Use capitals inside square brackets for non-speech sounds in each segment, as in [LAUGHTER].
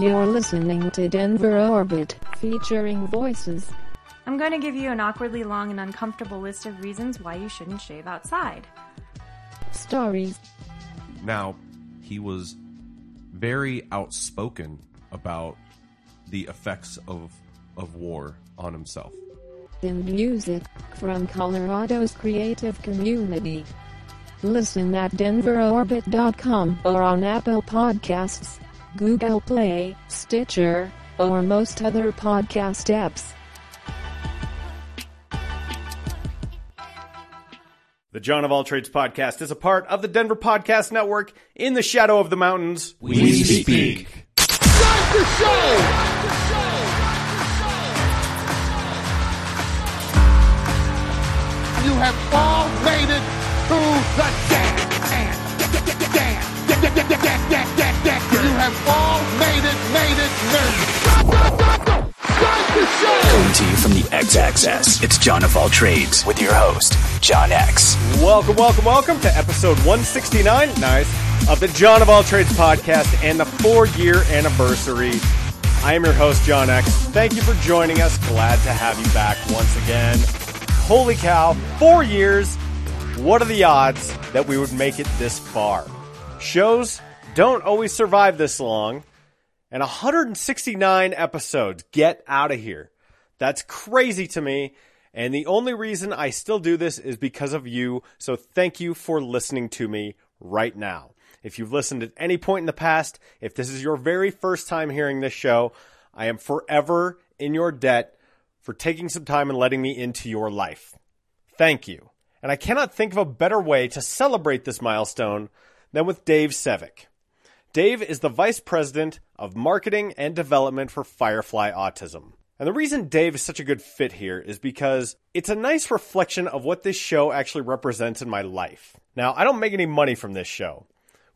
You're listening to Denver Orbit, featuring voices. I'm going to give you an awkwardly long and uncomfortable list of reasons why you shouldn't shave outside. Stories. Now, he was very outspoken about the effects of of war on himself. And music from Colorado's creative community. Listen at denverorbit.com or on Apple Podcasts, Google Play, Stitcher, or most other podcast apps. The John of All Trades podcast is a part of the Denver Podcast Network in the shadow of the mountains. We speak. You have all made it to the dance. You have all made it, made it, made it. Start the show. Coming to you from the X Axis, it's John of All Trades with your host, John X. Welcome, welcome, welcome to episode 169, nice, of the John of All Trades podcast and the four year anniversary. I am your host, John X. Thank you for joining us. Glad to have you back once again. Holy cow, four years. What are the odds that we would make it this far? Shows don't always survive this long. And 169 episodes. Get out of here. That's crazy to me. And the only reason I still do this is because of you. So thank you for listening to me right now. If you've listened at any point in the past, if this is your very first time hearing this show, I am forever in your debt for taking some time and letting me into your life. Thank you. And I cannot think of a better way to celebrate this milestone than with Dave Sevick. Dave is the Vice President of Marketing and Development for Firefly Autism. And the reason Dave is such a good fit here is because it's a nice reflection of what this show actually represents in my life. Now, I don't make any money from this show.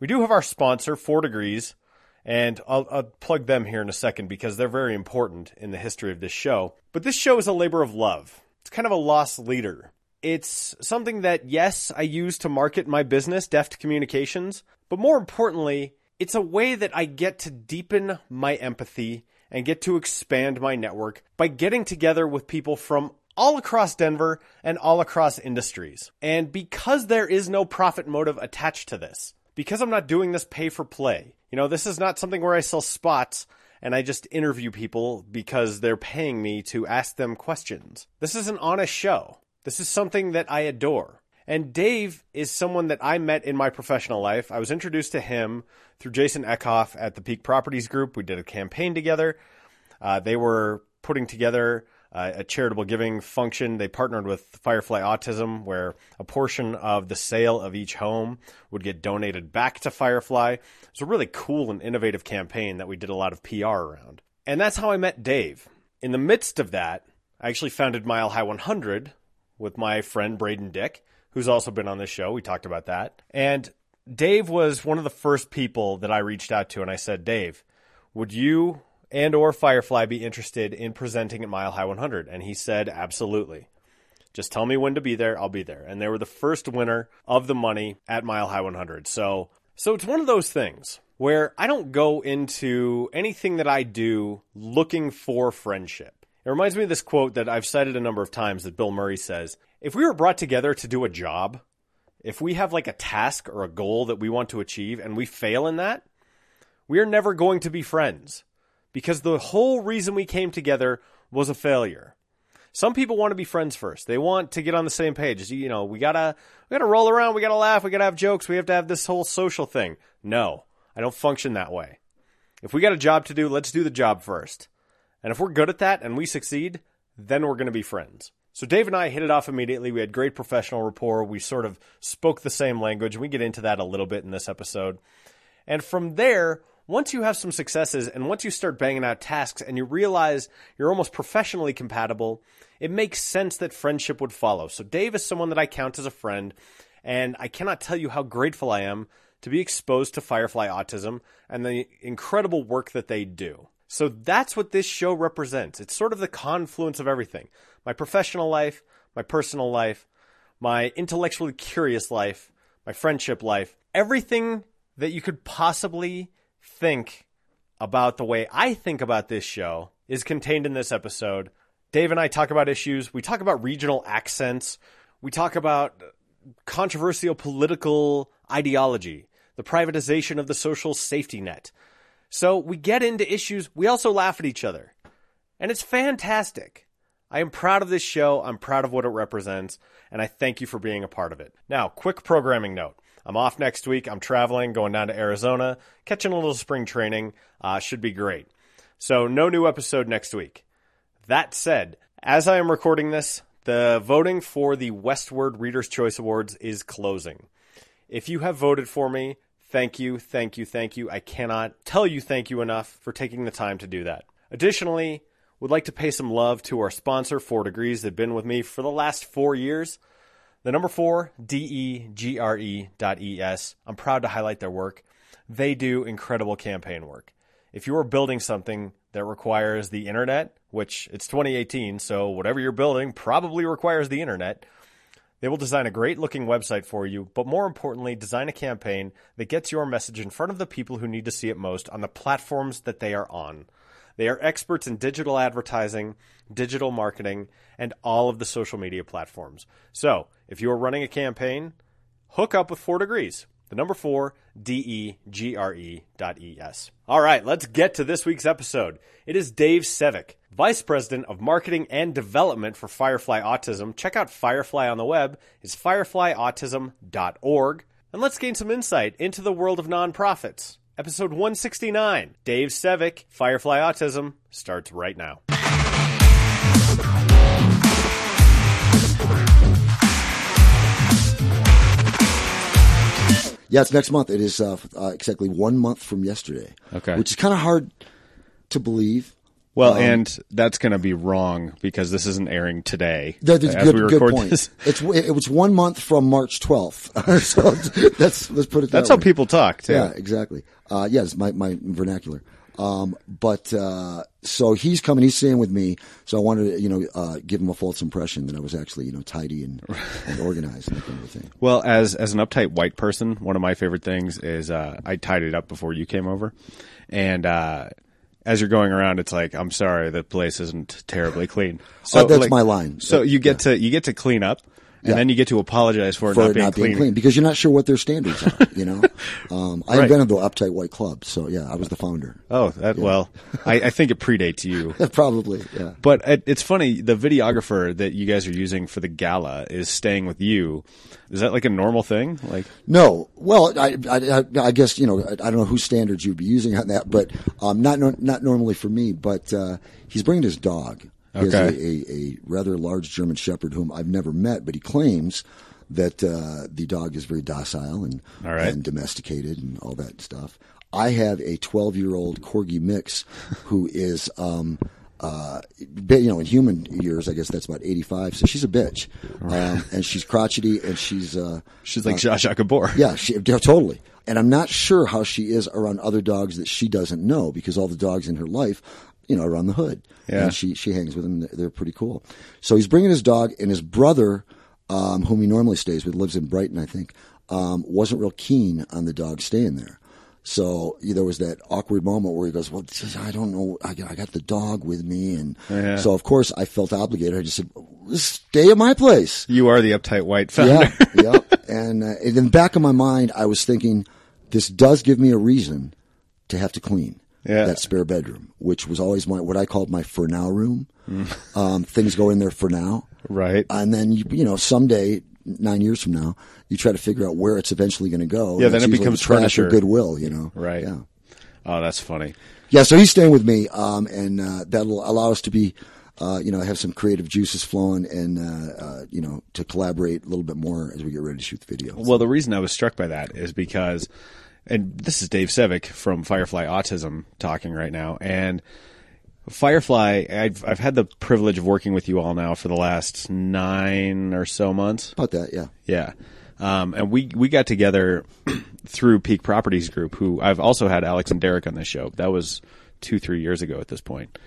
We do have our sponsor, Four Degrees, and I'll, I'll, plug them here in a second because they're very important in the history of this show. But this show is a labor of love. It's kind of a lost leader. It's something that, yes, I use to market my business, Deft Communications, but more importantly, it's a way that I get to deepen my empathy and get to expand my network by getting together with people from all across Denver and all across industries. And because there is no profit motive attached to this, because I'm not doing this pay for play, you know, this is not something where I sell spots and I just interview people because they're paying me to ask them questions. This is an honest show. This is something that I adore. And Dave is someone that I met in my professional life. I was introduced to him through Jason Eckhoff at the Peak Properties Group. We did a campaign together. Uh, they were putting together uh, a charitable giving function. They partnered with Firefly Autism, where a portion of the sale of each home would get donated back to Firefly. It was a really cool and innovative campaign that we did a lot of PR around. And that's how I met Dave. In the midst of that, I actually founded Mile High 100 with my friend Braden Dick, who's also been on this show. We talked about that. And Dave was one of the first people that I reached out to, and I said, Dave, would you and or Firefly be interested in presenting at Mile High 100? And he said, absolutely. Just tell me when to be there, I'll be there. And they were the first winner of the money at Mile High 100. So, so it's one of those things where I don't go into anything that I do looking for friendship. It reminds me of this quote that I've cited a number of times that Bill Murray says, if we were brought together to do a job, if we have like a task or a goal that we want to achieve and we fail in that, we are never going to be friends because the whole reason we came together was a failure. Some people want to be friends first. They want to get on the same page. You know, we gotta we gotta roll around, we gotta laugh, we gotta have jokes, we have to have this whole social thing. No, I don't function that way. If we got a job to do, let's do the job first. And if we're good at that and we succeed, then we're gonna be friends. So Dave and I hit it off immediately. We had great professional rapport. We sort of spoke the same language. We get into that a little bit in this episode. And from there, once you have some successes and once you start banging out tasks and you realize you're almost professionally compatible, it makes sense that friendship would follow. So Dave is someone that I count as a friend, and I cannot tell you how grateful I am to be exposed to Firefly Autism and the incredible work that they do. So that's what this show represents. It's sort of the confluence of everything my professional life, my personal life, my intellectually curious life, my friendship life, everything that you could possibly think about the way I think about this show is contained in this episode. Dave and I talk about issues. We talk about regional accents. We talk about controversial political ideology, the privatization of the social safety net. So we get into issues. We also laugh at each other. And it's fantastic. I am proud of this show. I'm proud of what it represents. And I thank you for being a part of it. Now, quick programming note. I'm off next week. I'm traveling, going down to Arizona, catching a little spring training. Uh, should be great. So, no new episode next week. That said, as I am recording this, the voting for the Westword Reader's Choice Awards is closing. If you have voted for me, thank you, thank you, thank you. I cannot tell you thank you enough for taking the time to do that. Additionally, would like to pay some love to our sponsor, Four Degrees. They've been with me for the last four years. The number four, D-E-G-R-E dot E-S. I'm proud to highlight their work. They do incredible campaign work. If you are building something that requires the internet, which it's 2018, so whatever you're building probably requires the internet, they will design a great looking website for you, but more importantly, design a campaign that gets your message in front of the people who need to see it most on the platforms that they are on. They are experts in digital advertising, digital marketing, and all of the social media platforms. So, if you are running a campaign, hook up with Four Degrees. The number four, D E G R E dot E S. All right, let's get to this week's episode. It is Dave Sevick, Vice President of Marketing and Development for Firefly Autism. Check out Firefly on the web. It's fireflyautism.org. And let's gain some insight into the world of nonprofits. Episode 169, Dave Sevick, Firefly Autism, starts right now. Yeah, it's next month. It is uh, uh, exactly one month from yesterday. Okay. Which is kind of hard to believe. Well, and that's going to be wrong because this isn't airing today. That is as good, we good point. this. [LAUGHS] It's it was one month from March 12th. [LAUGHS] so that's let's put it. That that's that how people talk, too. Yeah, exactly. Uh, yes, my my vernacular. Um, but uh, so he's coming. He's staying with me. So I wanted to, you know, uh, give him a false impression that I was actually, you know, tidy and, [LAUGHS] and organized and that kind of thing. Well, as as an uptight white person, one of my favorite things is uh, I it up before you came over, and uh, as you're going around, it's like I'm sorry, the place isn't terribly clean. [LAUGHS] So Oh, that's like- my line. So you get to you get to clean up, and Yeah. then you get to apologize for it For not being not clean. being clean because you're not sure what their standards are. You know, [LAUGHS] um, I Right. invented the Uptight White Club. So yeah, I was the founder. Oh, that well, [LAUGHS] I, I think it predates you. [LAUGHS] Probably. Yeah. But it, it's funny, the videographer that you guys are using for the gala is staying with you. Is that like a normal thing? Like, No, well, I, I, I- I guess you know I I don't know whose standards you'd be using on that, but um, not not normally for me. But uh, he's bringing his dog. He has a, a, a rather large German Shepherd whom I've never met, but he claims that uh, the dog is very docile and right. and domesticated and all that stuff. I have a 12 year old corgi mix who is. Um, uh, you know, in human years, I guess that's about 85. So she's a bitch. Um, and she's crotchety and she's, uh, she's like Zsa Zsa Gabor. yeah, she, yeah, totally. And I'm not sure how she is around other dogs that she doesn't know because all the dogs in her life, you know, around the hood. Yeah. And she, she hangs with them. They're- They're pretty cool. So he's bringing his dog and his brother, um, whom he normally stays with, lives in Brighton, I think, um, wasn't real keen on the dog staying there. So there was that awkward moment where he goes, "Well, I don't know. I got, I got the dog with me," and Yeah. so of course I felt obligated. I just said, "Stay at my place." You are the uptight white founder. [LAUGHS] Yeah, yeah. And, uh, and in the back of my mind, I was thinking, this does give me a reason to have to clean Yeah. that spare bedroom, which was always my what I called my for now room. Mm. Um, things go in there for now, Right. and then you, you know someday. Nine years from now, you try to figure out where it's eventually going to go. Yeah, then it becomes trash furniture. or goodwill. You know, Right. Yeah, Oh, that's funny. yeah. So he's staying with me, um, and uh, that'll allow us to be, uh, you know, have some creative juices flowing, and uh, uh, you know, to collaborate a little bit more as we get ready to shoot the video. Well, the reason I was struck by that is because, and this is Dave Sevick from Firefly Autism talking right now, and Firefly, I've I've had the privilege of working with you all now for the last nine or so months. About that, yeah. Yeah. Um, and we, we got together [CLEARS THROAT] through Peak Properties Group, who I've also had Alex and Derek on this show. That was two, three years ago at this point.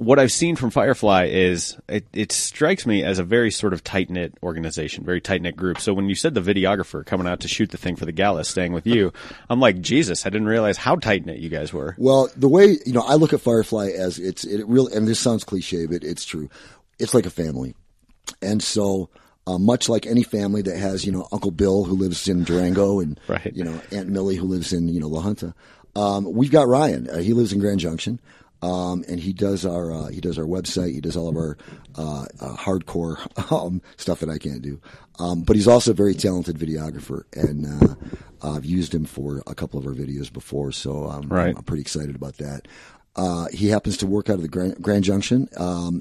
What I've seen from Firefly is it, it strikes me as a very sort of tight knit organization, very tight knit group. So when you said the videographer coming out to shoot the thing for the gala, staying with you, I'm like, Jesus, I didn't realize how tight knit you guys were. Well, the way you know, I look at Firefly as it's it really, and this sounds cliche, but it's true. It's like a family, and so uh, much like any family that has you know Uncle Bill who lives in Durango [LAUGHS] and Right. you know Aunt Millie who lives in you know La Junta. Um, we've got Ryan. Uh, he lives in Grand Junction. Um, and he does our uh, he does our website. He does all of our uh, uh, hardcore [LAUGHS] um, stuff that I can't do. Um, but he's also a very talented videographer, and uh, I've used him for a couple of our videos before. So Right. I'm pretty excited about that. Uh, he happens to work out of the Grand, Grand Junction. Um,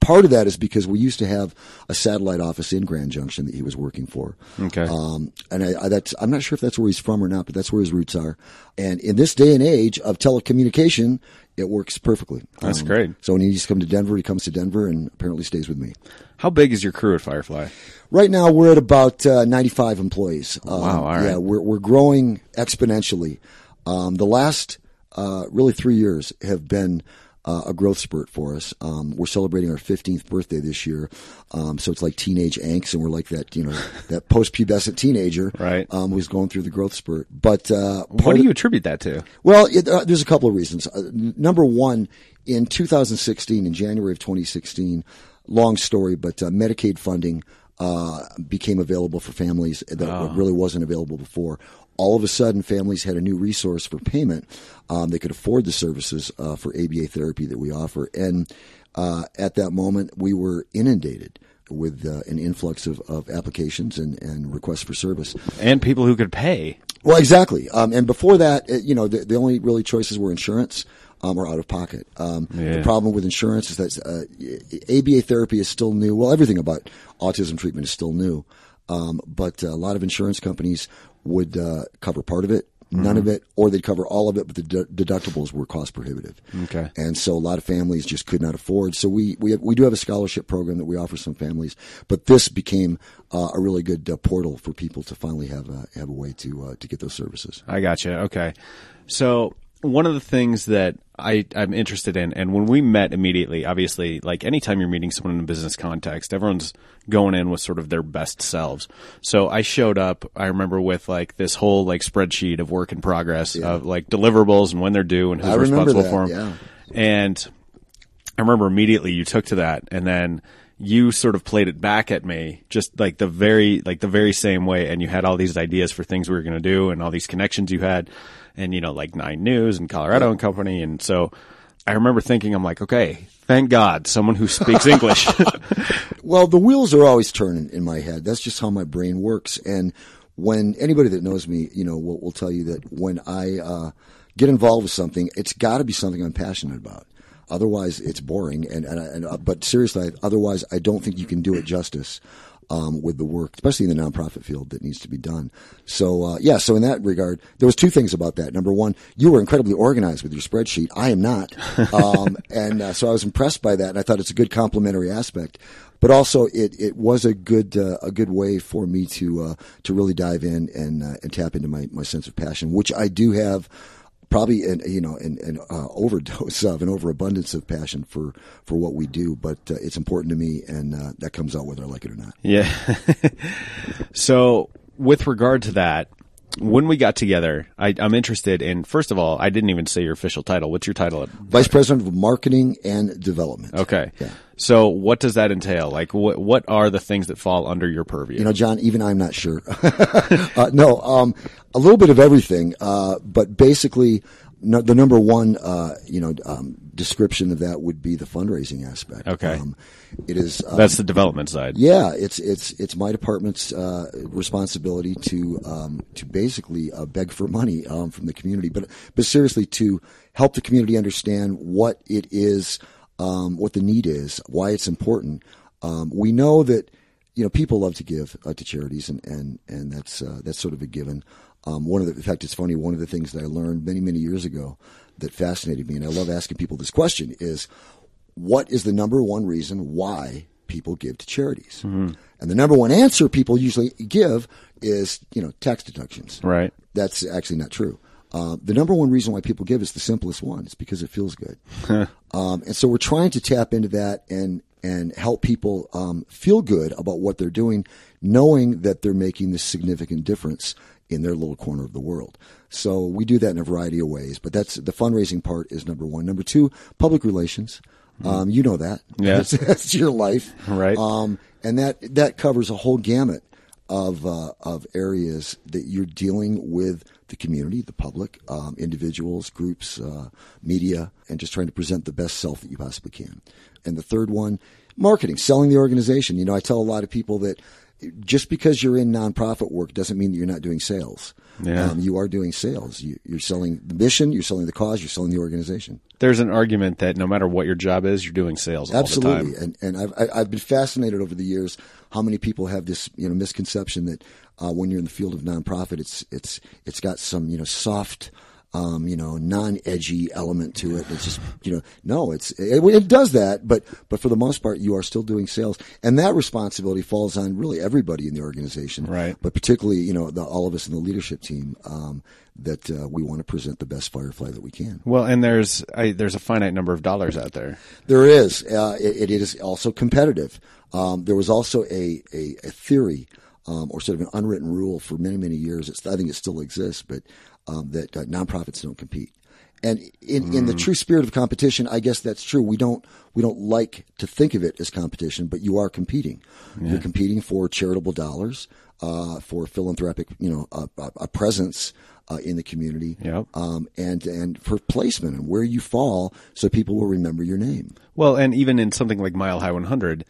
part of that is because we used to have a satellite office in Grand Junction that he was working for. Okay. Um, and I, I, that's, I'm not sure if that's where he's from or not, but that's where his roots are. And in this day and age of telecommunication, it works perfectly. That's Um, great. So when he needs to come to Denver, he comes to Denver and apparently stays with me. How big is your crew at Firefly? Right now, we're at about uh, 95 employees. Um, Wow, all right. Yeah, we're we're growing exponentially. Um, the last uh, really three years have been uh, a growth spurt for us. Um, we're celebrating our 15th birthday this year, um, so it's like teenage angst, and we're like that you know [LAUGHS] that post-pubescent teenager Right. um, who's going through the growth spurt. But uh, What do you attribute that to? well, it, uh, there's a couple of reasons. Uh, number one, in 2016, in January of 2016, long story, but uh, Medicaid funding uh, became available for families that really wasn't available before. All of a sudden, families had a new resource for payment. Um, they could afford the services uh, for ABA therapy that we offer, and uh, at that moment, we were inundated with uh, an influx of, of applications and, and requests for service. And people who could pay. Well, exactly. Um, and before that, you know, the, the only really choices were insurance um, or out of pocket. Um, Yeah. The problem with insurance is that uh, ABA therapy is still new. Well, everything about autism treatment is still new. Um, but a lot of insurance companies would uh, cover part of it, none of it, or they'd cover all of it, but the de- deductibles were cost prohibitive. Okay. And so a lot of families just could not afford. So we we have, we do have a scholarship program that we offer some families, but this became uh, a really good uh, portal for people to finally have a have a way to uh, to get those services. I gotcha. Okay. So one of the things that I, I'm interested in, and when we met immediately, obviously, like anytime you're meeting someone in a business context, everyone's going in with sort of their best selves. So I showed up, I remember with like this whole like spreadsheet of work in progress of like deliverables and when they're due and who's I responsible that, for them. Yeah. And I remember immediately you took to that and then you sort of played it back at me just like the very like the very same way and you had all these ideas for things we were going to do and all these connections you had and you know like 9 News and Colorado and Company and so I remember thinking I'm like okay thank God someone who speaks [LAUGHS] English [LAUGHS] Well, the wheels are always turning in my head. That's just how my brain works. And when anybody that knows me, you know, will, will tell you that when I uh, get involved with something, it's got to be something I'm passionate about. Otherwise, it's boring. And, and, and uh, but seriously, otherwise, I don't think you can do it justice. Um, with the work, especially in the nonprofit field, that needs to be done. So, uh, yeah. So in that regard, there was two things about that. Number one, you were incredibly organized with your spreadsheet. I am not, [LAUGHS] um, and uh, so I was impressed by that, and I thought it's a good complementary aspect. But also, it, it was a good uh, a good way for me to uh, to really dive in and uh, and tap into my, my sense of passion, which I do have probably an you know an, an uh, overdose of an overabundance of passion for for what we do. But uh, it's important to me, and uh, that comes out whether I like it or not. yeah [LAUGHS] so with regard to that when we got together I, I'm interested in first of all I didn't even say your official title what's your title at Vice President of Marketing and Development. Okay. Yeah. So what does that entail? Like what what are the things that fall under your purview? You know, John, even I'm not sure. [LAUGHS] uh, no, um, a little bit of everything, uh, but basically, no, the number one, uh, you know, um, description of that would be the fundraising aspect. Okay. Um, it is. Um, That's the development side. yeah, it's it's it's my department's uh, responsibility to um, to basically uh, beg for money um, from the community, but but seriously to help the community understand what it is, um, what the need is, why it's important. Um, we know that you know people love to give uh, to charities, and and and that's uh, that's sort of a given. Um, one of the, in fact, it's funny. One of the things that I learned many many years ago that fascinated me, and I love asking people this question is what is the number one reason why people give to charities? And the number one answer people usually give is, you know, tax deductions. Right. That's actually not true. Uh, the number one reason why people give is the simplest one. It's because it feels good. um, and so we're trying to tap into that and and help people um, feel good about what they're doing, knowing that they're making this significant difference in their little corner of the world. So we do that in a variety of ways. But that's the fundraising part is number one. Number two, public relations. Um, you know that. Yeah. That's, [LAUGHS] that's your life. Right. Um, and that, that covers a whole gamut of, uh, of areas that you're dealing with the community, the public, um, individuals, groups, uh, media, and just trying to present the best self that you possibly can. And the third one, marketing, selling the organization. You know, I tell a lot of people that just because you're in nonprofit work doesn't mean that you're not doing sales. Yeah. Um, you are doing sales. You, you're selling the mission, you're selling the cause, you're selling the organization. There's an argument that no matter what your job is, you're doing sales all Absolutely, the time. and and I've I've been fascinated over the years how many people have this you know misconception that uh, when you're in the field of nonprofit, it's it's it's got some you know soft. Um, you know, non-edgy element to it. It's just, you know, no, it's it, it does that, but but for the most part, you are still doing sales, and that responsibility falls on really everybody in the organization, Right. But particularly, you know, the, all of us in the leadership team um, that uh, we want to present the best Firefly that we can. Well, and there's I, there's a finite number of dollars out there. There is. Uh, it, it is also competitive. Um, there was also a, a, a theory, um, or sort of an unwritten rule for many, many years. It's, I think it still exists, but um, that uh, nonprofits don't compete. And in, in the true spirit of competition, I guess that's true. We don't we don't like to think of it as competition, but you are competing. You're competing for charitable dollars, uh, for philanthropic, you know, a, a, a presence uh, in the community, Yep. um, and and for placement and where you fall, so people will remember your name. Well, and even in something like Mile High 100,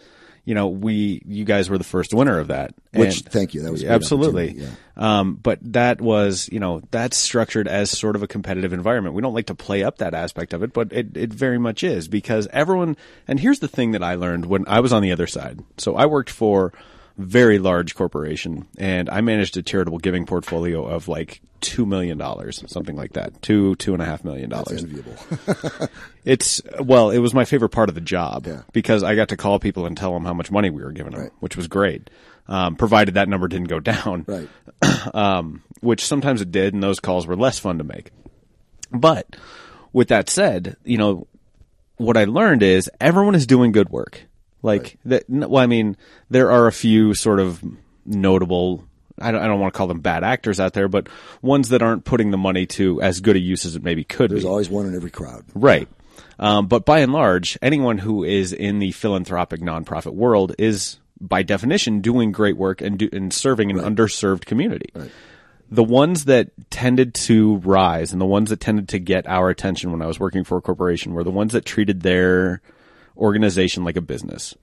you know, we you guys were the first winner of that. Which, And- thank you, that was absolutely. opportunity, Um, but that was, you know, that's structured as sort of a competitive environment. We don't like to play up that aspect of it, but it, it very much is because everyone. And here's the thing that I learned when I was on the other side. So I worked for very large corporation, and I managed a charitable giving portfolio of like two million dollars, something like that, two two and a half million dollars. enviable. [LAUGHS] It's well, it was my favorite part of the job Yeah. because I got to call people and tell them how much money we were giving them, Right. which was great. Um, provided that number didn't go down, Right. [CLEARS THROAT] um, which sometimes it did, and those calls were less fun to make. But with that said, you know, what I learned is everyone is doing good work. Like that. Well, I mean, there are a few sort of notable. I don't, I don't want to call them bad actors out there, but ones that aren't putting the money to as good a use as it maybe could There's be. always one in every crowd. Right. Um, but by and large, anyone who is in the philanthropic nonprofit world is, by definition, doing great work and, do, and serving an underserved community. The ones that tended to rise and the ones that tended to get our attention when I was working for a corporation were the ones that treated their organization like a business.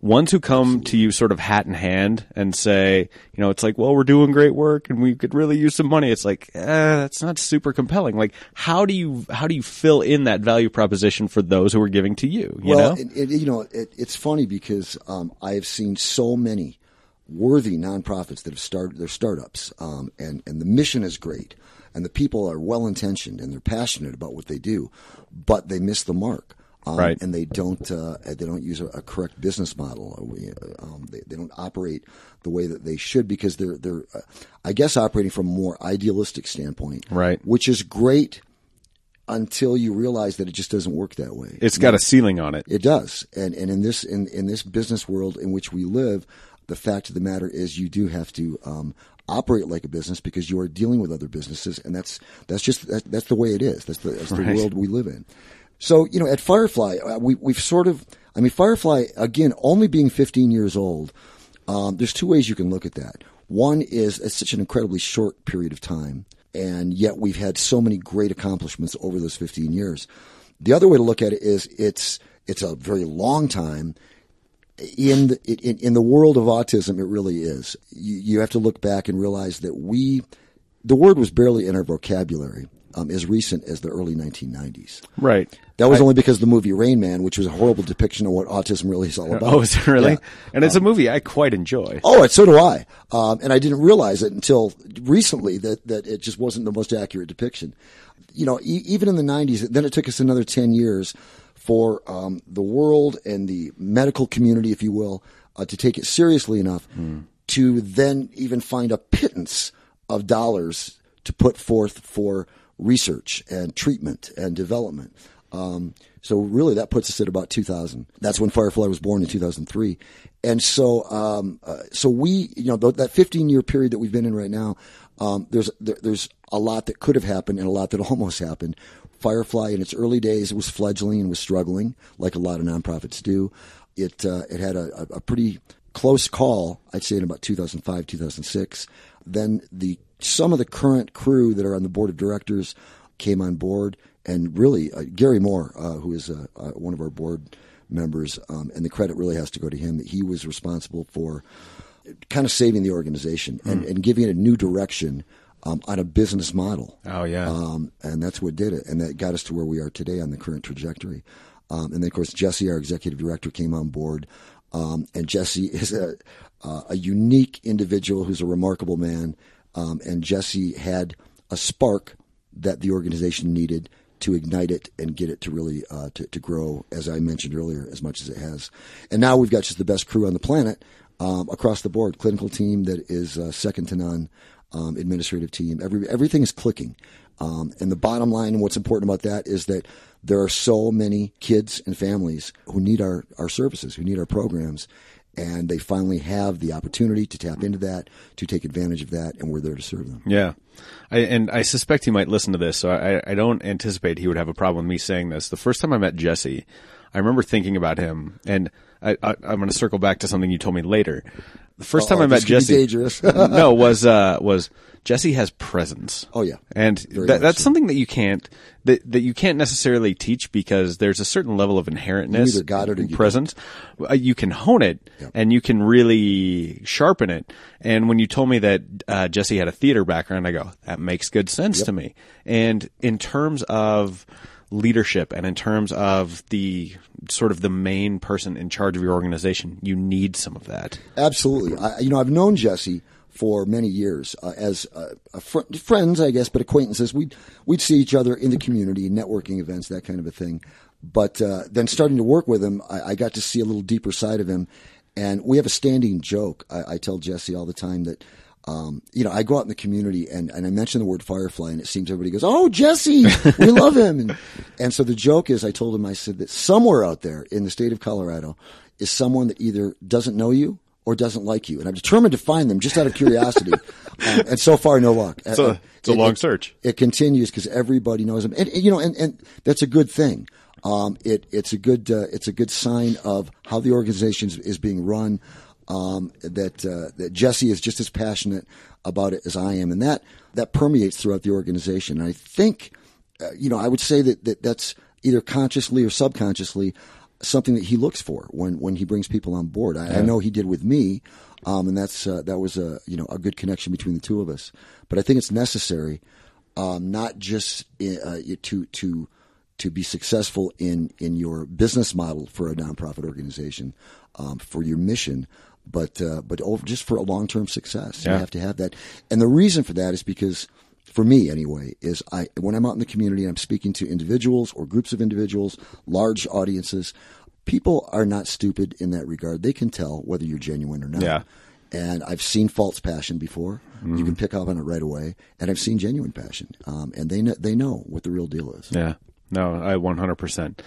Ones who come to you sort of hat in hand and say, you know, it's like, well, we're doing great work and we could really use some money. It's like, eh, that's not super compelling. Like, how do you, how do you fill in that value proposition for those who are giving to you? You well, know? it, it, you know, it, it's funny because um, I have seen so many worthy nonprofits that have started their startups, um, and and the mission is great, and the people are well intentioned and they're passionate about what they do, but they miss the mark. Um, Right. and they don't uh, they don't use a, a correct business model. We, uh, um, they, they don't operate the way that they should because they're they're uh, I guess operating from a more idealistic standpoint, Right. Which is great until you realize that it just doesn't work that way. it's got a ceiling on it. It does, and and in this in in this business world in which we live, the fact of the matter is you do have to um, operate like a business because you are dealing with other businesses, and that's that's just that, that's the way it is. That's the that's the Right. world we live in. So you know, at Firefly, uh, we we've sort of, I mean, Firefly again, only being 15 years old. Um, there's two ways you can look at that. One is it's such an incredibly short period of time, and yet we've had so many great accomplishments over those 15 years. The other way to look at it is it's it's a very long time. In the, in, in the world of autism, it really is. You, you have to look back and realize that we, the word was barely in our vocabulary um, as recent as the early 1990s. Right. That was only because of the movie Rain Man, which was a horrible depiction of what autism really is all [LAUGHS] about. Oh, is it really? Yeah. And it's a movie I quite enjoy. Oh, so do I. Um, and I didn't realize it until recently that, that it just wasn't the most accurate depiction. You know, e- even in the 90s, then it took us another 10 years for um, the world and the medical community, if you will, uh, to take it seriously enough to then even find a pittance of dollars to put forth for research and treatment and development. Um, so really, that puts us at about 2000. That's when Firefly was born in 2003, and so um, uh, so we, you know, th- that 15 year period that we've been in right now, um, there's there, there's a lot that could have happened and a lot that [LAUGHS] almost happened. Firefly in its early days was fledgling and was struggling, like a lot of nonprofits do. It uh, it had a, a pretty close call, I'd say, in about 2005, 2006. Then the some of the current crew that are on the board of directors came on board, and really uh, Gary Moore, uh, who is uh, uh, one of our board members, um, and the credit really has to go to him that he was responsible for kind of saving the organization and, and giving it a new direction um, on a business model. Oh, yeah. Um, and that's what did it. And that got us to where we are today on the current trajectory. Um, and then, of course, Jesse, our executive director, came on board. Um, and Jesse is a, uh, a unique individual who's a remarkable man. Um, and Jesse had a spark that the organization needed to ignite it and get it to really uh, to, to grow, as I mentioned earlier, as much as it has. And now we've got just the best crew on the planet um, across the board. Clinical team that is uh, second to none. Um, administrative team. Every everything is clicking. Um, and the bottom line, and what's important about that, is that there are so many kids and families who need our, our services, who need our programs, and they finally have the opportunity to tap into that, to take advantage of that, and we're there to serve them. Yeah. I, and I suspect he might listen to this, so I, I don't anticipate he would have a problem with me saying this. The first time I met Jesse, I remember thinking about him, and I, I'm going to circle back to something you told me later. The 1st time I met Jesse, dangerous. [LAUGHS] [LAUGHS] no, was uh, was Jesse has presence. Oh, yeah. and much that's so. something that you can't that that you can't necessarily teach because there's a certain level of inherentness, You either got it or in you presence. Uh, You can hone it and you can really sharpen it. And when you told me that uh, Jesse had a theater background, I go, that makes good sense to me. And in terms of leadership and in terms of the sort of the main person in charge of your organization, you need some of that. Absolutely. I, you know, I've known Jesse for many years uh, as uh, fr- friends, I guess, but acquaintances. We'd we'd see each other in the community, networking events, that kind of a thing. But uh, then starting to work with him, I, I got to see a little deeper side of him. And we have a standing joke. I, I tell Jesse all the time that. Um, you know, I go out in the community and, and I mention the word firefly and it seems everybody goes, Oh, Jesse, we love him. And, [LAUGHS] and so the joke is I told him, I said that somewhere out there in the state of Colorado is someone that either doesn't know you or doesn't like you. And I'm determined to find them just out of curiosity. [LAUGHS] um, and so far, no luck. It's a- it's a long search. It continues because everybody knows him. And, you know, and, and that's a good thing. Um, it, it's a good, uh, it's a good sign of how the organization is being run. Um, that, uh, that Jesse is just as passionate about it as I am. And that, that permeates throughout the organization. And I think, uh, you know, I would say that, that that's either consciously or subconsciously something that he looks for when, when he brings people on board. I, I know he did with me. Um, and that's, uh, that was a, you know, a good connection between the two of us. But I think it's necessary, um, not just uh, to, to, to be successful in, in your business model for a nonprofit organization, um, for your mission, but, uh, but over, just for a long-term success. Yeah. You have to have that. And the reason for that is because for me anyway, is I when I'm out in the community and I'm speaking to individuals or groups of individuals, large audiences, people are not stupid in that regard. They can tell whether you're genuine or not. Yeah. And I've seen false passion before. You can pick up on it right away. And I've seen genuine passion. Um, and they know, they know what the real deal is. Yeah. No, I 100%.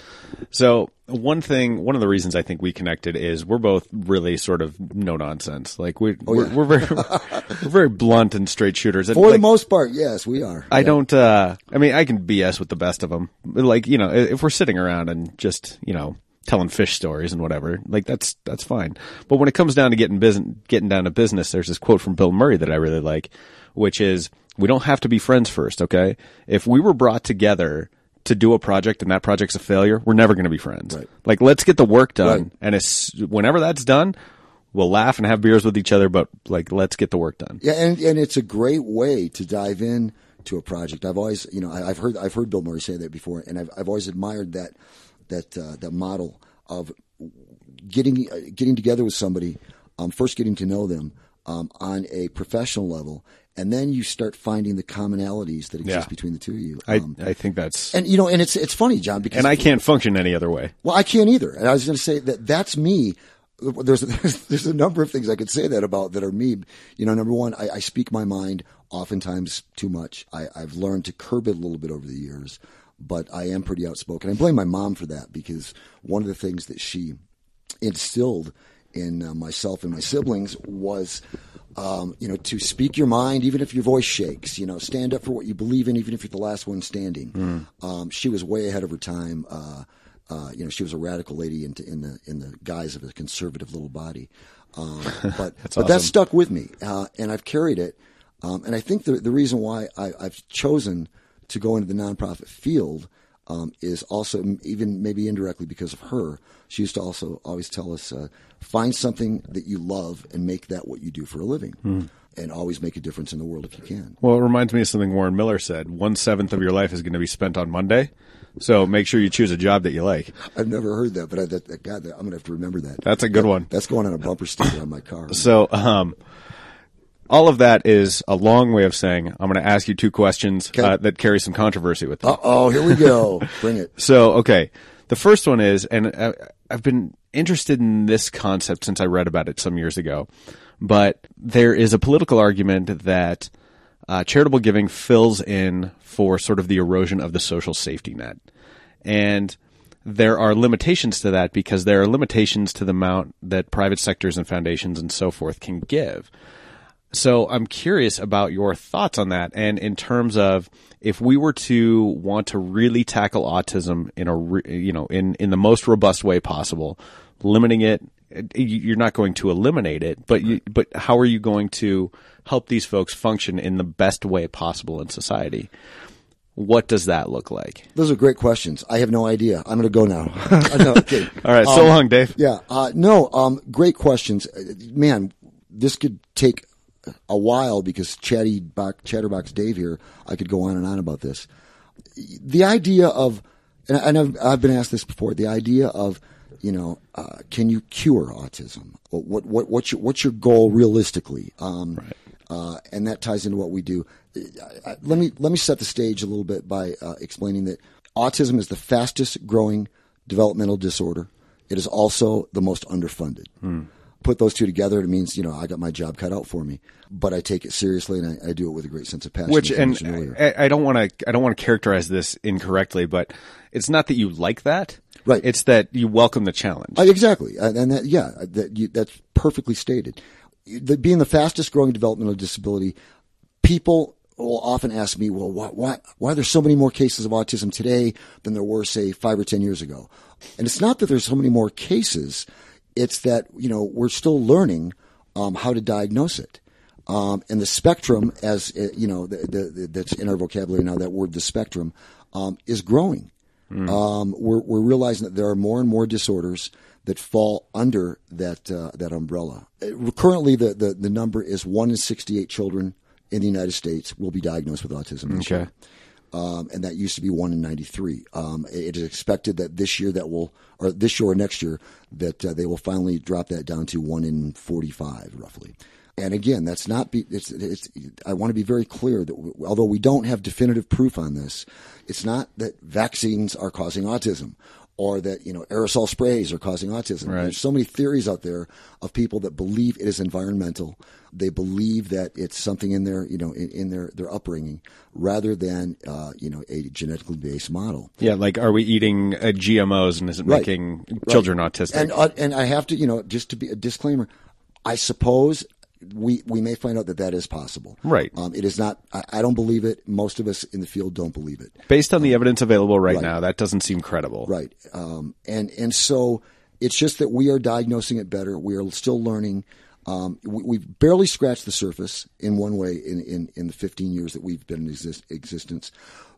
So one thing, one of the reasons I think we connected is we're both really sort of no nonsense. Like we, we're, yeah. we're very, [LAUGHS] we're very blunt and straight shooters. And For the most part, yes, we are. I Yeah. don't, uh, I mean, I can BS with the best of them. Like, you know, if we're sitting around and just, you know, telling fish stories and whatever, like that's, that's fine. But when it comes down to getting business, getting down to business, there's this quote from Bill Murray that I really like, which is, we don't have to be friends first, okay? If we were brought together to do a project and that project's a failure, we're never going to be friends. Right. Like, let's get the work done. Right. And it's, whenever that's done, we'll laugh and have beers with each other, but like, let's get the work done. Yeah, and and it's a great way to dive in to a project. I've always, you know, I, I've heard I've heard Bill Murray say that before, and I've I've always admired that that uh, that model of getting uh, getting together with somebody, um, first getting to know them um, on a professional level, and then you start finding the commonalities that exist Yeah. between the two of you. I, Um, I think that's, and you know, and it's it's funny, John, because and I can't function any other way. well, I can't either. And I was going to say that that's me there's, there's [LAUGHS] there's a number of things I could say that about that are me. You know, number one, I, I speak my mind oftentimes too much. I, I've learned to curb it a little bit over the years, but I am pretty outspoken. I blame my mom for that because one of the things that she instilled in uh, myself and my siblings was, um, you know, to speak your mind even if your voice shakes. You know, stand up for what you believe in even if you're the last one standing. Um, she was way ahead of her time. Uh, uh, you know, she was a radical lady in, in the in the guise of a conservative little body. Um, [LAUGHS] but but that stuck with me, uh, and I've carried it. Um, and I think the the reason why I, I've chosen to go into the nonprofit field um, is also even maybe indirectly because of her. She used to also always tell us, uh, find something that you love and make that what you do for a living, and always make a difference in the world if you can. Well, it reminds me of something Warren Miller said. One seventh of your life is going to be spent on Monday. So make sure you choose a job that you like. I've never heard that, but I, that, that, God, that, I'm going to have to remember that. That's a good one. That's going on a bumper sticker on my car. So, um, all of that is a long way of saying I'm going to ask you two questions Okay. uh, that carry some controversy with them. Uh oh, here we go. [LAUGHS] Bring it. So, okay. The first one is, and uh, I've been interested in this concept since I read about it some years ago, but there is a political argument that uh, charitable giving fills in for sort of the erosion of the social safety net. And there are limitations to that because there are limitations to the amount that private sectors and foundations and so forth can give. So I'm curious about your thoughts on that, and in terms of if we were to want to really tackle autism in a re- you know in in the most robust way possible, limiting it. you- You're not going to eliminate it, but you, but how are you going to help these folks function in the best way possible in society? What does that look like? Those are great questions. I have no idea. I'm going to go now. [LAUGHS] no. All right, so long, Dave. Yeah. Uh, no, um, great questions. Uh, Man, this could take a while because Chatty Box, Chatterbox Dave here, I could go on and on about this. The idea of, and, I've, I've been asked this before, the idea of, you know, uh, can you cure autism? What, what, what, what's your, what's your goal realistically? Um, uh, and that ties into what we do. I, I, let me, let me set the stage a little bit by uh, explaining that autism is the fastest growing developmental disorder. It is also the most underfunded. Put those two together, it means you know I got my job cut out for me. But I take it seriously, and I, I do it with a great sense of passion. Which and. I, I don't want to I don't want to characterize this incorrectly, but it's not that you like that, Right. It's that you welcome the challenge. Uh, exactly, and and that yeah, that you, that's perfectly stated. The, being the fastest growing developmental disability, people will often ask me, "Well, why, why why are there so many more cases of autism today than there were, say, five or ten years ago?" And it's not that there's so many more cases; it's that you know we're still learning um, how to diagnose it. Um, and the spectrum, as uh, you know, the, the, the, that's in our vocabulary now, that word, the spectrum, um, is growing. Um, we're, we're realizing that there are more and more disorders that fall under that uh, that umbrella. Uh, currently, the, the, the number is one in 68 children in the United States will be diagnosed with autism Okay. Um, and that used to be one in 93. Um, it is expected that this year that will, or this year or next year, that uh, they will finally drop that down to one in 45, roughly. And again, that's not be. It's, it's. I want to be very clear that w although we don't have definitive proof on this, it's not that vaccines are causing autism, or that you know aerosol sprays are causing autism. Right. There's so many theories out there of people that believe it is environmental. They believe that it's something in their you know in, in their their upbringing, rather than uh, you know a genetically based model. yeah, like are we eating uh, GMOs and is it Right. making Right. children autistic? And uh, and I have to, you know, just to be a disclaimer, I suppose we we may find out that that is possible. Right. Um, it is not. I, I don't believe it. Most of us in the field don't believe it. Based on the evidence available right, Right. now, that doesn't seem credible. Right. Um, and and so it's just that we are diagnosing it better. We are still learning. Um, we, we've barely scratched the surface in one way in, in, in the 15 years that we've been in exist, existence,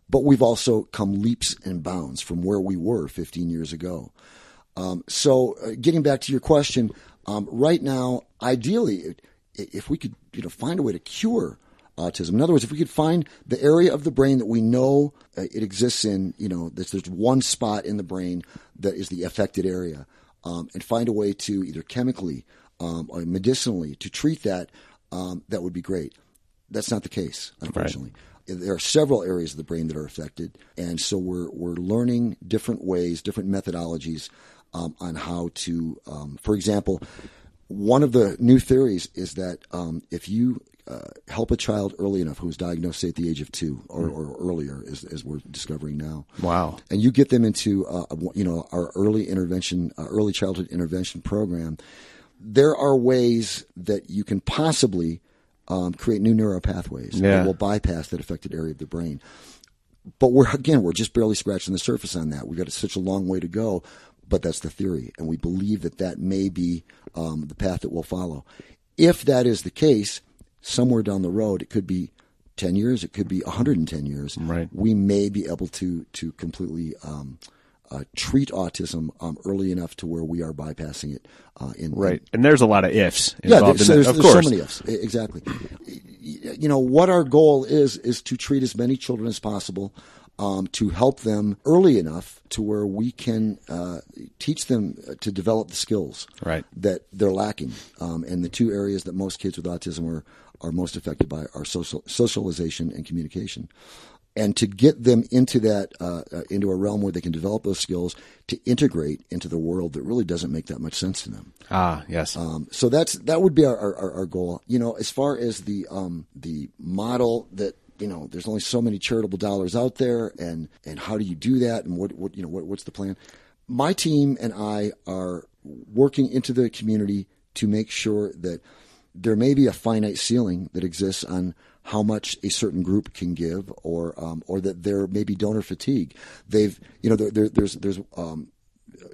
but we've also come leaps and bounds from where we were 15 years ago. Um, so, uh, getting back to your question, um, right now, ideally, if we could, you know, find a way to cure autism. In other words, if we could find the area of the brain that we know uh, it exists in, you know, there's, there's one spot in the brain that is the affected area, um, and find a way to either chemically um, or medicinally to treat that, um, that would be great. That's not the case, unfortunately. There are several areas of the brain that are affected, and so we're we're learning different ways, different methodologies um, on how to, um, for example, one of the new theories is that um, if you uh, help a child early enough who's diagnosed, say, at the age of two or, or earlier, as, as we're discovering now. Wow. And you get them into, uh, you know, our early intervention, uh, early childhood intervention program. There are ways that you can possibly um, create new neural pathways Yeah. that will bypass that affected area of the brain. But we're again, we're just barely scratching the surface on that. We've got such a long way to go, but that's the theory, and we believe that that may be um, the path that we'll follow. If that is the case, somewhere down the road, it could be ten years, it could be 110 years. Right. We may be able to to completely um, uh, treat autism um, early enough to where we are bypassing it. Uh, in Right. And there's a lot of ifs yeah, involved there's, in there's, that. Of there's course. so many ifs. Exactly. You know what our goal is is to treat as many children as possible, um, to help them early enough to where we can uh, teach them to develop the skills Right. that they're lacking. Um, and the two areas that most kids with autism are are most affected by are social socialization and communication and to get them into that uh, uh, into a realm where they can develop those skills to integrate into the world that really doesn't make that much sense to them. Ah, yes. Um, so that's that would be our, our, our goal. You know, as far as the um, the model that you know, there's only so many charitable dollars out there, and and how do you do that, and what what you know what, what's the plan? My team and I are working into the community to make sure that there may be a finite ceiling that exists on how much a certain group can give, or um, or that there may be donor fatigue. They've you know there, there, there's there's um,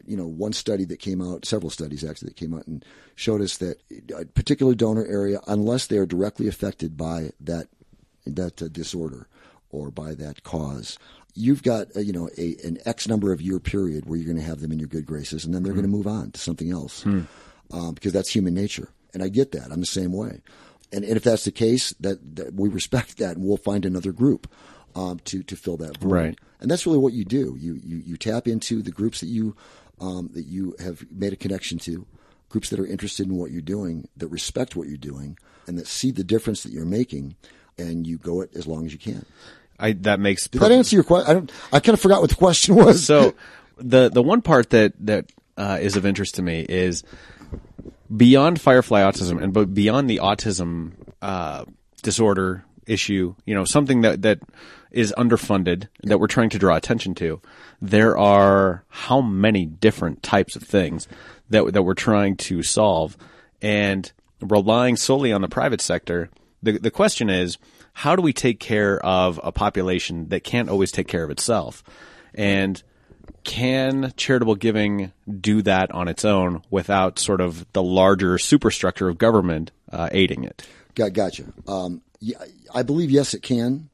you know, one study that came out, several studies actually that came out and showed us that a particular donor area, unless they are directly affected by that that uh, disorder or by that cause, you've got uh, you know a an X number of year period where you're going to have them in your good graces, and then they're going to move on to something else um, because that's human nature, and I get that. I'm the same way, and, and if that's the case, that, that we respect [LAUGHS] that, and we'll find another group um, to to fill that void. Right. And that's really what you do. You you, you tap into the groups that you um, that you have made a connection to, groups that are interested in what you're doing, that respect what you're doing, and that see the difference that you're making, and you go it as long as you can. I, that makes Did that answer your question? I don't. I kind of forgot what the question [LAUGHS] was. so the the one part that that uh, is of interest to me is beyond Firefly autism and but beyond the autism uh, disorder issue. You know, something that that is underfunded that we're trying to draw attention to. There are how many different types of things that that we're trying to solve, and relying solely on the private sector. The the question is. How do we take care of a population that can't always take care of itself? And can charitable giving do that on its own without sort of the larger superstructure of government uh, aiding it? Got gotcha. Um, yeah, I believe yes, it can.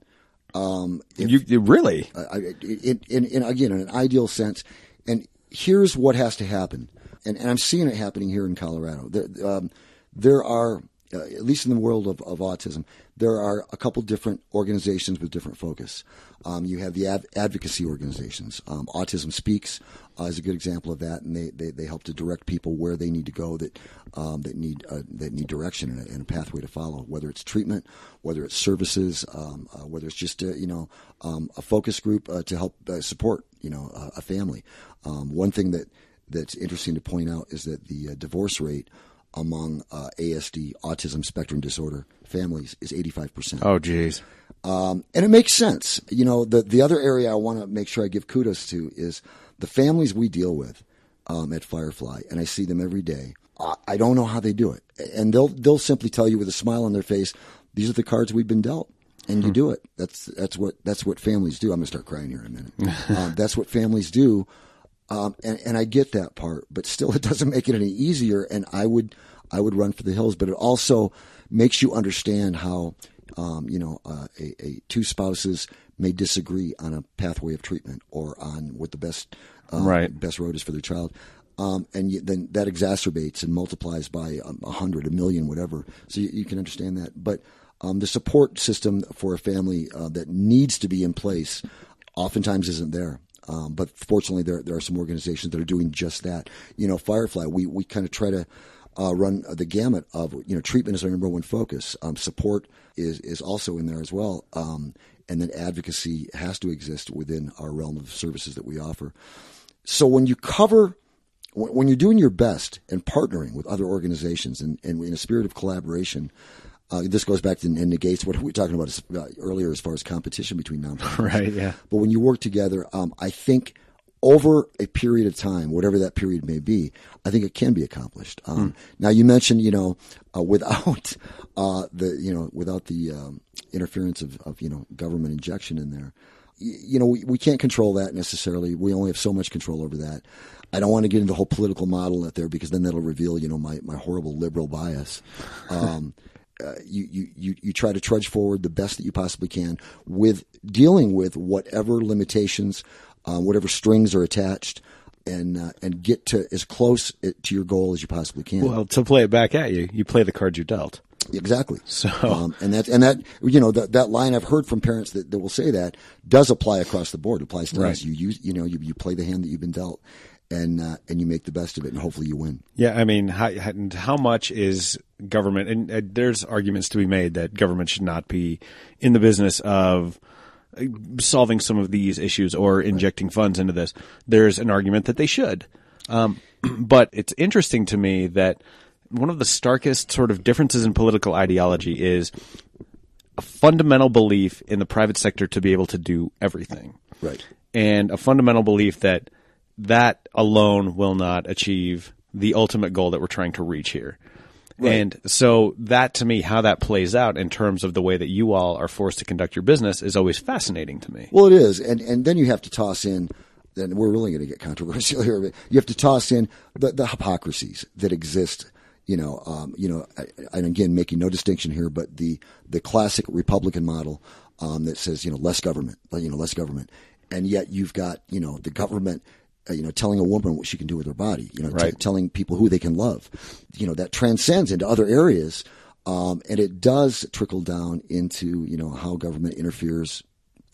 Um, if- You, you really? I, in, in, in again, in an ideal sense. And here's what has to happen, and, and I'm seeing it happening here in Colorado. There, um, there are, uh, at least in the world of, of autism, there are a couple different organizations with different focus. Um, you have the ad- advocacy organizations. Um, Autism Speaks uh, is a good example of that, and they, they, they help to direct people where they need to go that um, that need uh, that need direction and a, and a pathway to follow. Whether it's treatment, whether it's services, um, uh, whether it's just a, you know um, a focus group uh, to help uh, support you know a, a family. Um, one thing that that's interesting to point out is that the uh, divorce rate among uh, ASD, autism spectrum disorder families, is 85%. Oh, geez. Um, and it makes sense. You know, the, the other area I want to make sure I give kudos to is the families we deal with um, at Firefly, and I see them every day. I, I don't know how they do it. And they'll, they'll simply tell you with a smile on their face, these are the cards we've been dealt. And you do it. That's that's what that's what families do. I'm gonna start crying here in a minute. [LAUGHS] um, that's what families do. Um, and, and I get that part, but still, [LAUGHS] it doesn't make it any easier. And I would, I would run for the hills. But it also makes you understand how, um, you know, uh, a, a two spouses may disagree on a pathway of treatment or on what the best, um, Right. best road is for their child. Um, and you, then that exacerbates and multiplies by um, a hundred, a million, whatever. So you, you can understand that. But um, the support system for a family uh, that needs to be in place oftentimes isn't there. Um, but fortunately, there there are some organizations that are doing just that. You know, Firefly, we we kind of try to uh, run the gamut of you know treatment is our number one focus. Um, support is is also in there as well, um, and then advocacy has to exist within our realm of services that we offer. So when you cover when, when you're doing your best and partnering with other organizations and, and in a spirit of collaboration, uh, this goes back to and negates what we were talking about uh, earlier as far as competition between nonprofits. [LAUGHS] Right, yeah. But when you work together, um, I think over a period of time, whatever that period may be, I think it can be accomplished. Um, Now, you mentioned, you know, uh, without [LAUGHS] uh, the, you know, without the um, interference of, of, you know, government injection in there, y- you know, we, we can't control that necessarily. We only have so much control over that. I don't want to get into the whole political model out there because then that'll reveal, you know, my, my horrible liberal bias. Um, [LAUGHS] uh, you, you, you, you try to trudge forward the best that you possibly can with dealing with whatever limitations, uh, whatever strings are attached, and uh, and get to as close to your goal as you possibly can. Well, to play it back at you, you play the cards you're dealt. Exactly. So- um, and that and that you know that that line I've heard from parents that, that will say that does apply across the board. It applies to Right. us. You use you know you, you play the hand that you've been dealt, and uh, and you make the best of it, and hopefully you win. Yeah, I mean, how, how much is government? And uh, there's arguments to be made that government should not be in the business of uh, solving some of these issues or injecting funds into this. There's an argument that they should, um, [CLEARS THROAT] but it's interesting to me that one of the starkest sort of differences in political ideology is a fundamental belief in the private sector to be able to do everything Right. and a fundamental belief that that alone will not achieve the ultimate goal that we're trying to reach here. And so that to me, how that plays out in terms of the way that you all are forced to conduct your business is always fascinating to me. Well, it is, and and then you have to toss in. Then we're really going to get controversial here. But you have to toss in the, the hypocrisies that exist. You know, um, you know, and again, making no distinction here, but the the classic Republican model um, that says you know less government, you know less government, and yet you've got you know the government. Uh, you know, telling a woman what she can do with her body. You know, t- telling people who they can love. You know, that transcends into other areas, um, and it does trickle down into you know how government interferes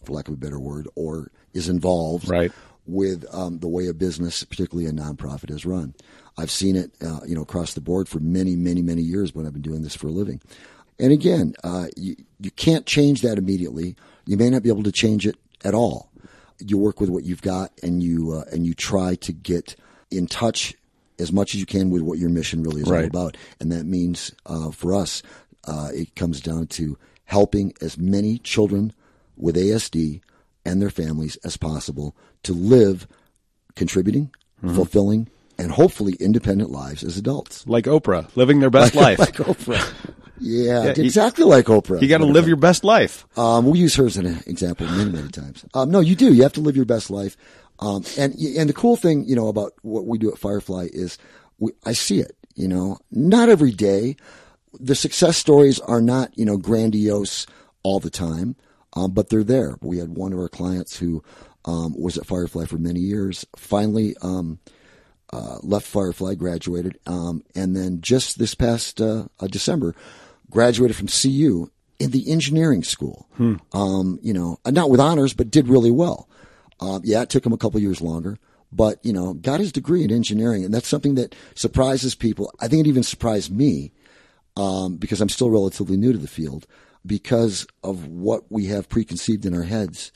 for lack of a better word, or is involved Right. with um, the way a business, particularly a nonprofit, is run. I've seen it, uh, you know, across the board for many, many, many years when I've been doing this for a living. And again, uh, you you can't change that immediately. You may not be able to change it at all. You work with what you've got, and you uh, and you try to get in touch as much as you can with what your mission really is all about. And that means uh, for us, uh, it comes down to helping as many children with ASD and their families as possible to live contributing, Mm-hmm. fulfilling, and hopefully independent lives as adults. Like Oprah, living their best [LAUGHS] life. like Oprah. Yeah, Yeah, you- exactly like Oprah. you got to live your best life. Um, we use her as an example many, many times. Um, no, you do. You have to live your best life. Um, and and the cool thing, you know, about what we do at Firefly is we, I see it. You know, not every day. The success stories are not you know grandiose all the time, um, but they're there. We had one of our clients who um, was at Firefly for many years. Finally. Um, uh, left Firefly, graduated, um, and then just this past uh, uh, December, graduated from CU in the engineering school. Um, you know, uh, not with honors, but did really well. Um, yeah, it took him a couple years longer, but you know, got his degree in engineering, and that's something that surprises people. I think it even surprised me um, because I'm still relatively new to the field because of what we have preconceived in our heads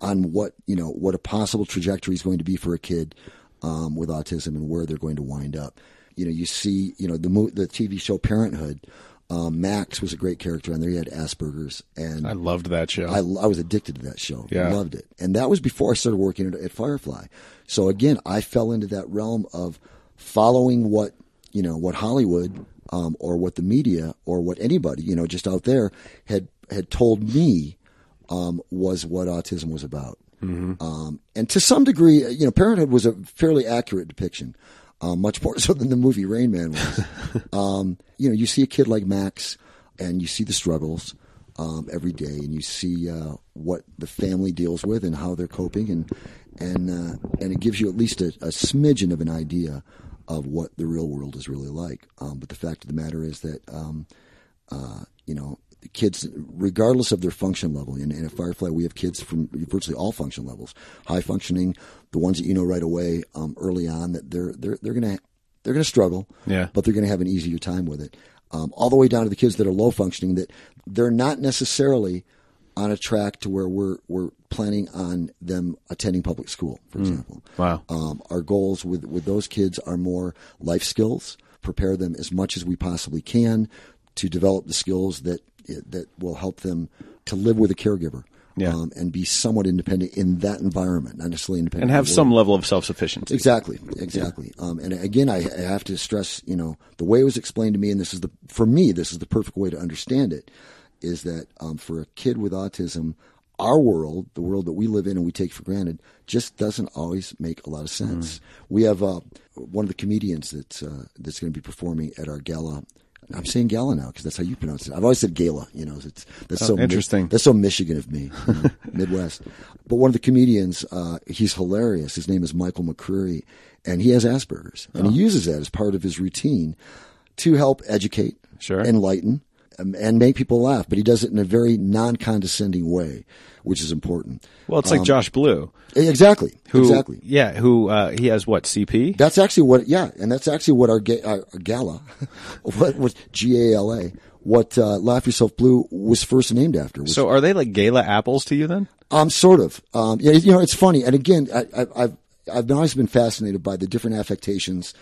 on what you know what a possible trajectory is going to be for a kid um, with autism and where they're going to wind up. You know, you see, you know, the the TV show Parenthood. Um, Max was a great character on there. He had Asperger's, and I loved that show. I, I was addicted to that show. Yeah. Loved it. And that was before I started working at, at Firefly. So again, I fell into that realm of following what, you know, what Hollywood, um, or what the media or what anybody, you know, just out there had, had told me, um, was what autism was about. Um, and to some degree, you know, Parenthood was a fairly accurate depiction, um, much more [LAUGHS] so than the movie Rain Man was. [LAUGHS] um, you know, you see a kid like Max, and you see the struggles um, every day, and you see uh, what the family deals with and how they're coping, and and uh, and it gives you at least a, a smidgen of an idea of what the real world is really like. Um, but the fact of the matter is that um, uh, you know kids, regardless of their function level, and, and at Firefly we have kids from virtually all function levels, high functioning, the ones that you know right away um, early on that they're they're they're gonna they're gonna struggle, Yeah. but they're gonna have an easier time with it. Um, all the way down to the kids that are low functioning that they're not necessarily on a track to where we're we're planning on them attending public school, for example. Wow. Um, our goals with with those kids are more life skills. Prepare them as much as we possibly can to develop the skills that that will help them to live with a caregiver. Yeah. Um, and be somewhat independent in that environment, not necessarily independent. and have some level of self sufficiency. Exactly, exactly. Um, and again, I, I have to stress, you know, the way it was explained to me, and this is the for me, this is the perfect way to understand it, is that um, for a kid with autism, our world, the world that we live in and we take for granted, just doesn't always make a lot of sense. We have uh, one of the comedians that's uh, that's going to be performing at our gala. I'm saying gala now because that's how you pronounce it. I've always said gala. You know, it's that's Oh, so Mi- interesting. that's so Michigan of me, you know, [LAUGHS] Midwest. But one of the comedians, uh, he's hilarious. His name is Michael McCreary, and he has Asperger's, and Oh. he uses that as part of his routine to help educate, Sure. enlighten, and make people laugh. But he does it in a very non-condescending way, which is important. Well, it's like Josh Blue, Exactly. who exactly. yeah, who uh, he has what CP. That's actually what, yeah, and that's actually what our, ga- our, gala, [LAUGHS] what was G A L A, what uh, Laugh Yourself Blue was first named after. was So are they like gala apples to you then? Um, sort of. Um, yeah, you know, it's funny. And again, I, I, I've I've always been fascinated by the different affectations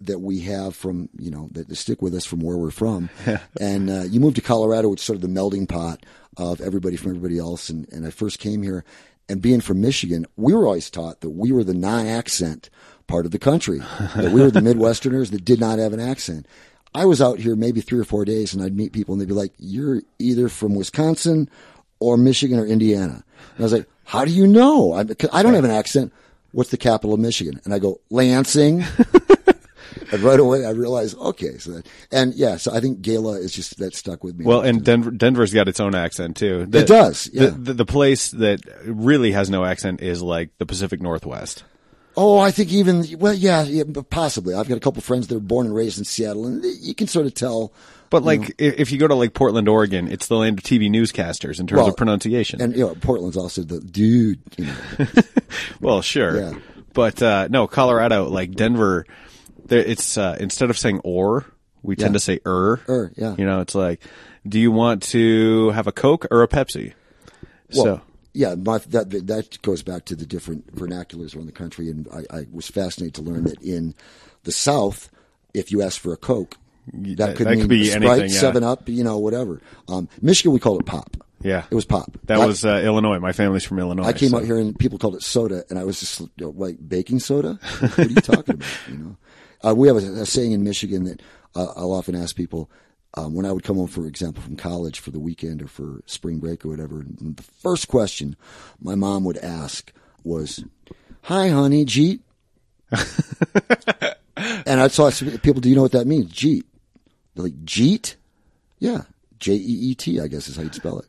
that we have from you know that, that stick with us from where we're from. [LAUGHS] and uh, you moved to Colorado, which is sort of the melding pot of everybody from everybody else. And, and I first came here, and being from Michigan, we were always taught that we were the non-accent part of the country, that we were the [LAUGHS] Midwesterners that did not have an accent. I was out here maybe three or four days, and I'd meet people, and they'd be like, "You're either from Wisconsin or Michigan or Indiana." And I was like, "How do you know? I, I don't have an accent. What's the capital of Michigan?" And I go, "Lansing." [LAUGHS] and right away, I realized, okay, so that, and yeah, so I think Gala is just that stuck with me. Well, and Denver, Denver's got its own accent too. The- It does, the- yeah. The, the, place that really has no accent is like the Pacific Northwest. Oh, I think even well, yeah, yeah, possibly. I've got a couple friends that are born and raised in Seattle, and you can sort of tell. But like, i if you go to like Portland, Oregon, it's the land of TV newscasters in terms Well, of pronunciation. And you know, Portland's also the dude. You know, [LAUGHS] well, sure, Yeah. but uh, no, Colorado, like Denver, there, it's uh, instead of saying or, we tend Yeah. to say er. Er, yeah. You know, it's like, do you want to have a Coke or a Pepsi? well, so yeah, my, that that goes back to the different vernaculars around the country, and I, I was fascinated to learn that in the South, if you ask for a Coke, that that- could that mean could be Sprite, anything, yeah. Seven Up, you know, whatever. Um, Michigan, we call it pop. yeah, It was pop. That I- was uh, Illinois. My family's from Illinois. I came so- out here and people called it soda, and I was just you know, like baking soda. What are you talking about? You know, uh, we have a, a saying in Michigan that uh, I'll often ask people um, when I would come home, for example, from college for the weekend or for spring break or whatever. And the first question my mom would ask was, "Hi, honey, Jeet." [LAUGHS] and I saw people. Do you know what that means? Jeet. They're like Jeet. Yeah, J E E T. I guess is how you'd spell it.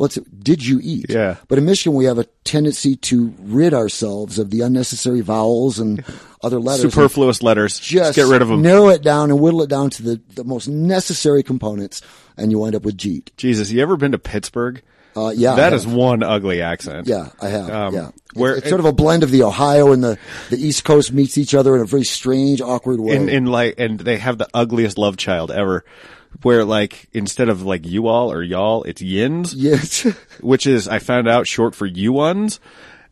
Well, it's, did you eat? Yeah. But in Michigan, we have a tendency to rid ourselves of the unnecessary vowels and [LAUGHS] other letters. superfluous letters. Just get rid of them. Narrow it down and whittle it down to the, the most necessary components, and you wind up with Jeet. Jesus, you ever been to Pittsburgh? Uh, yeah, that is one ugly accent. Yeah, I have. Um, yeah, where- it's, it's sort of a blend of the Ohio and the, the East Coast meets each other in a very strange, awkward way. and and like and they have the ugliest love child ever where like instead of like you all or y'all it's yins. Yes, [LAUGHS] which is i found out short for you ones.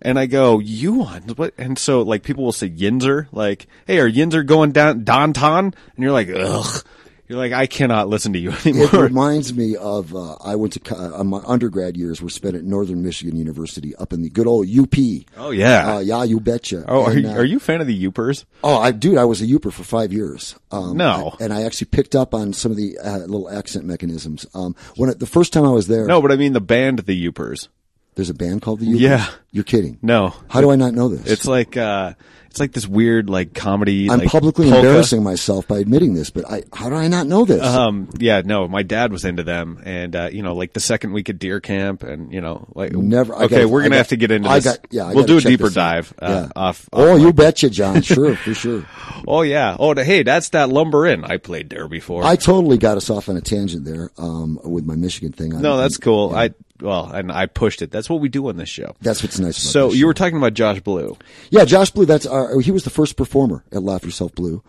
And i go you ones? What? And so like people will say yinzer like hey are yinzer going down downtown? And you're like ugh you're like i cannot listen to you [LAUGHS] anymore. it reminds me of uh, I went to uh, my undergrad years were spent at Northern Michigan University up in the good old UP. oh yeah Uh, yeah, you betcha. oh are And, you, uh, are you a fan of the yoopers Oh, I dude, I was a Yooper for five years. Um, No. and I actually picked up on some of the uh, little accent mechanisms. Um, when it, the first time I was there, no but i mean the band the yoopers there's a band called the Yoopers. Yeah. you're kidding. no How do I not know this? it's like uh it's like this weird like comedy I'm like, publicly polka. embarrassing myself by admitting this, but I how do I not know this? Um, yeah, no, my dad was into them, and uh, you know, like the second week at deer camp, and you know, like Never. I Okay, gotta- we're gonna got- have to get into I this. got- yeah, I we'll do a deeper dive uh, Yeah. off. Oh, off you betcha, John. [LAUGHS] Sure, for sure. Oh yeah. Oh, hey, that's that lumber inn. I played there before. I totally got us off on a tangent there um, with my Michigan thing. I- no, that's cool. I well, and I pushed it. That's what we do on this show. That's what's nice. About So you show. were talking about Josh Blue. Yeah, Josh Blue. That's our. He was the first performer at Laugh Yourself Blue,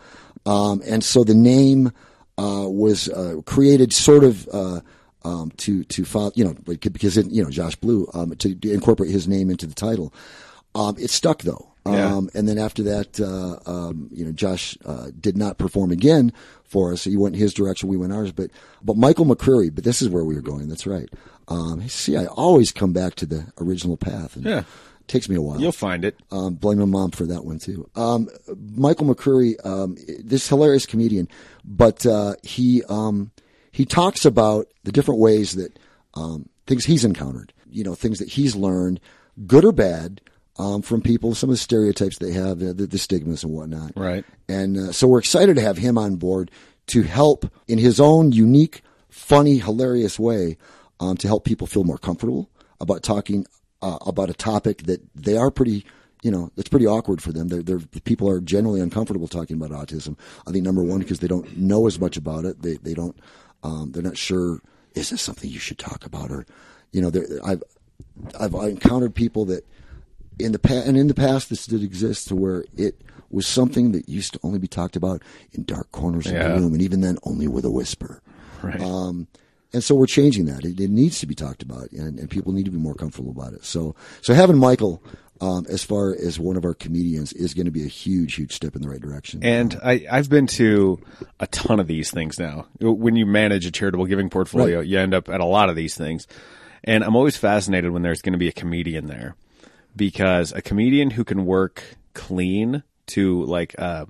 um, and so the name uh, was uh, created sort of uh, um, to to file, you know, because it, you know Josh Blue um, to, to incorporate his name into the title. Um, it stuck though. Yeah. Um, and then after that, uh, um, you know, Josh uh, did not perform again for us. He went his direction, we went ours. But but Michael McCreary, but this is where we were going. That's right. Um, see, I always come back to the original path. And Yeah. it takes me a while. You'll find it. Um, blame my mom for that one too. Um, Michael McCreary, um, this hilarious comedian, but uh, he um, he talks about the different ways that um, things he's encountered. You know, things that he's learned, good or bad, um, from people. Some of the stereotypes they have, uh, the, the stigmas and whatnot. Right. And uh, so we're excited to have him on board to help in his own unique, funny, hilarious way um, to help people feel more comfortable about talking uh, about a topic that they are pretty, you know, it's pretty awkward for them. They're, they're, people are generally uncomfortable talking about autism. I think number one because they don't know as much about it. They they don't, um, they're not sure. Is this something you should talk about? Or, you know, I've I've encountered people that in the past, and in the past, this did exist to where it was something that used to only be talked about in dark corners of the room, and even then, only with a whisper. Right. Um, and so we're changing that. It, it needs to be talked about, and, and people need to be more comfortable about it. So, so having Michael um, as far as one of our comedians is going to be a huge, huge step in the right direction. And I, I've been to a ton of these things now. When you manage a charitable giving portfolio, Right. you end up at a lot of these things. And I'm always fascinated when there's going to be a comedian there because a comedian who can work clean to like uh,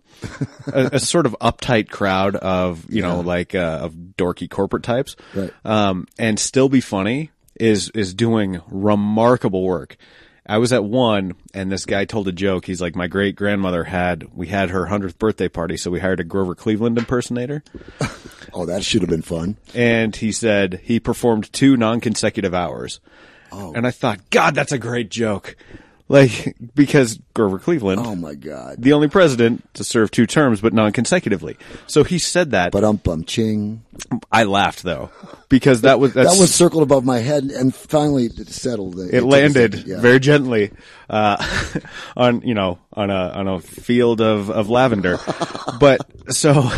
a, a sort of uptight crowd of, you know, like uh, of dorky corporate types Right. um, and still be funny is is doing remarkable work. I was at one, and this guy told a joke. He's like, "My great grandmother had we had her hundredth birthday party, so we hired a Grover Cleveland impersonator." [LAUGHS] oh, that should have been fun. And he said he performed two non-consecutive hours. Oh. And I thought, God, that's a great joke. Like [LAUGHS] because Grover Cleveland, Oh my God. the only president to serve two terms, but non-consecutively. So he said that. But um, bum ching. I laughed though because that was that's, That was circled above my head, and finally it settled. it landed very gently uh, [LAUGHS] on you know on a on a field of of lavender. [LAUGHS] but so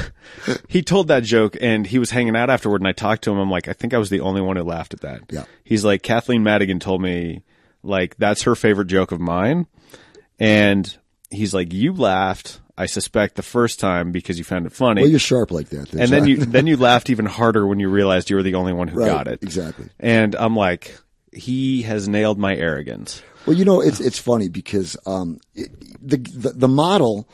he told that joke, and he was hanging out afterward, and I talked to him. I'm like, I think I was the only one who laughed at that. Yeah. He's like, Kathleen Madigan told me like that's her favorite joke of mine, and he's like, you laughed. I suspect the first time because you found it funny. Well, you're sharp like that. and then you [LAUGHS] then you laughed even harder when you realized you were the only one who Right, got it. exactly. And I'm like, he has nailed my arrogance. Well, you know, it's it's funny because um, it, the, the the model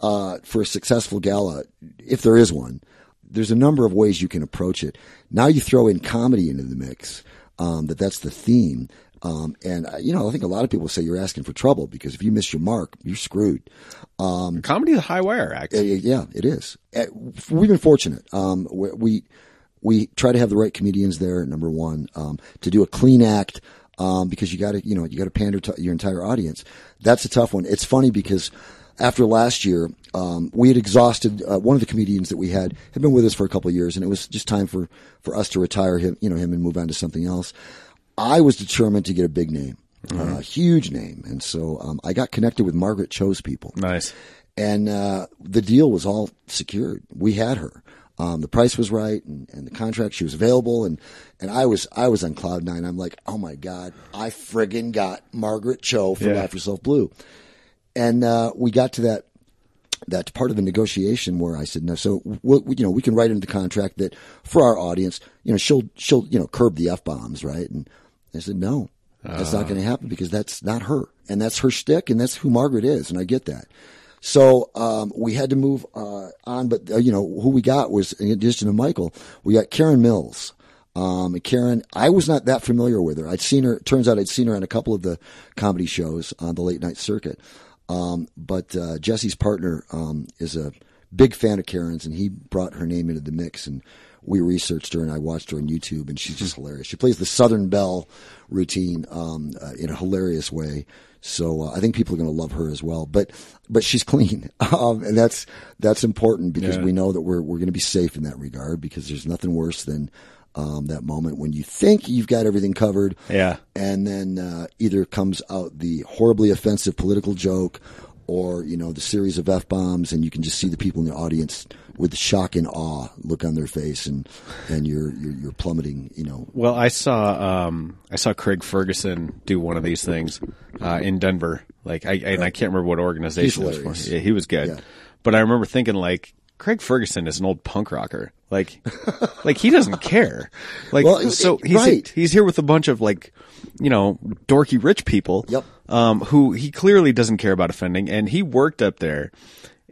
uh, for a successful gala, if there is one, there's a number of ways you can approach it. Now you throw in comedy into the mix. Um, that that's the theme. Um, and uh, you know, I think a lot of people say you're asking for trouble because if you miss your mark, you're screwed. Comedy is a high wire act. Yeah, it is. Uh, We've been fortunate. Um, we, we we try to have the right comedians there. Number one, um, to do a clean act, um, because you got to you know you got to pander to your entire audience. That's a tough one. It's funny because after last year, um, we had exhausted uh, one of the comedians that we had had been with us for a couple of years, and it was just time for for us to retire him, you know, him and move on to something else. I was determined to get a big name, a huge name, and so um, I got connected with Margaret Cho's people Nice. and uh, the deal was all secured. We had her. Um, the price was right, and, and the contract she was available, and and I was I was on cloud nine. I'm like, oh my god, I friggin' got Margaret Cho for Yeah. Laugh Yourself Blue, and uh, we got to that that part of the negotiation where I said, no, so we'll, we, you know, we can write into the contract that for our audience, you know, she'll, she'll, you know, curb the F bombs, right? And I said, no, that's not going to happen because that's not her and that's her shtick and that's who Margaret is. And I get that. So, um, we had to move, uh, on, but, uh, you know, who we got was, in addition to Michael, we got Karen Mills. Um, Karen, I was not that familiar with her. I'd seen her, it turns out I'd seen her on a couple of the comedy shows on the late night circuit. Um, but uh, Jesse's partner um, is a big fan of Karen's, and he brought her name into the mix. And we researched her, and I watched her on YouTube, and she's just hilarious. She plays the Southern Belle routine um, uh, in a hilarious way. So uh, I think people are going to love her as well. But but she's clean, [LAUGHS] um, and that's that's important because Yeah. we know that we're we're going to be safe in that regard. Because there's nothing worse than um, that moment when you think you've got everything covered, Yeah. and then uh, either comes out the horribly offensive political joke or you know the series of f bombs, and you can just see the people in the audience with shock and awe look on their face, and and you're you're, you're plummeting. You know, Well, I saw um, I saw Craig Ferguson do one of these things uh, in Denver. Like I and I can't remember what organization it was for. Yeah, he was good. Yeah. But I remember thinking like Craig Ferguson is an old punk rocker. Like [LAUGHS] like he doesn't care. Like Well, so he's right. he's here with a bunch of like you know dorky rich people. Yep. Um, who he clearly doesn't care about offending, and he worked up there,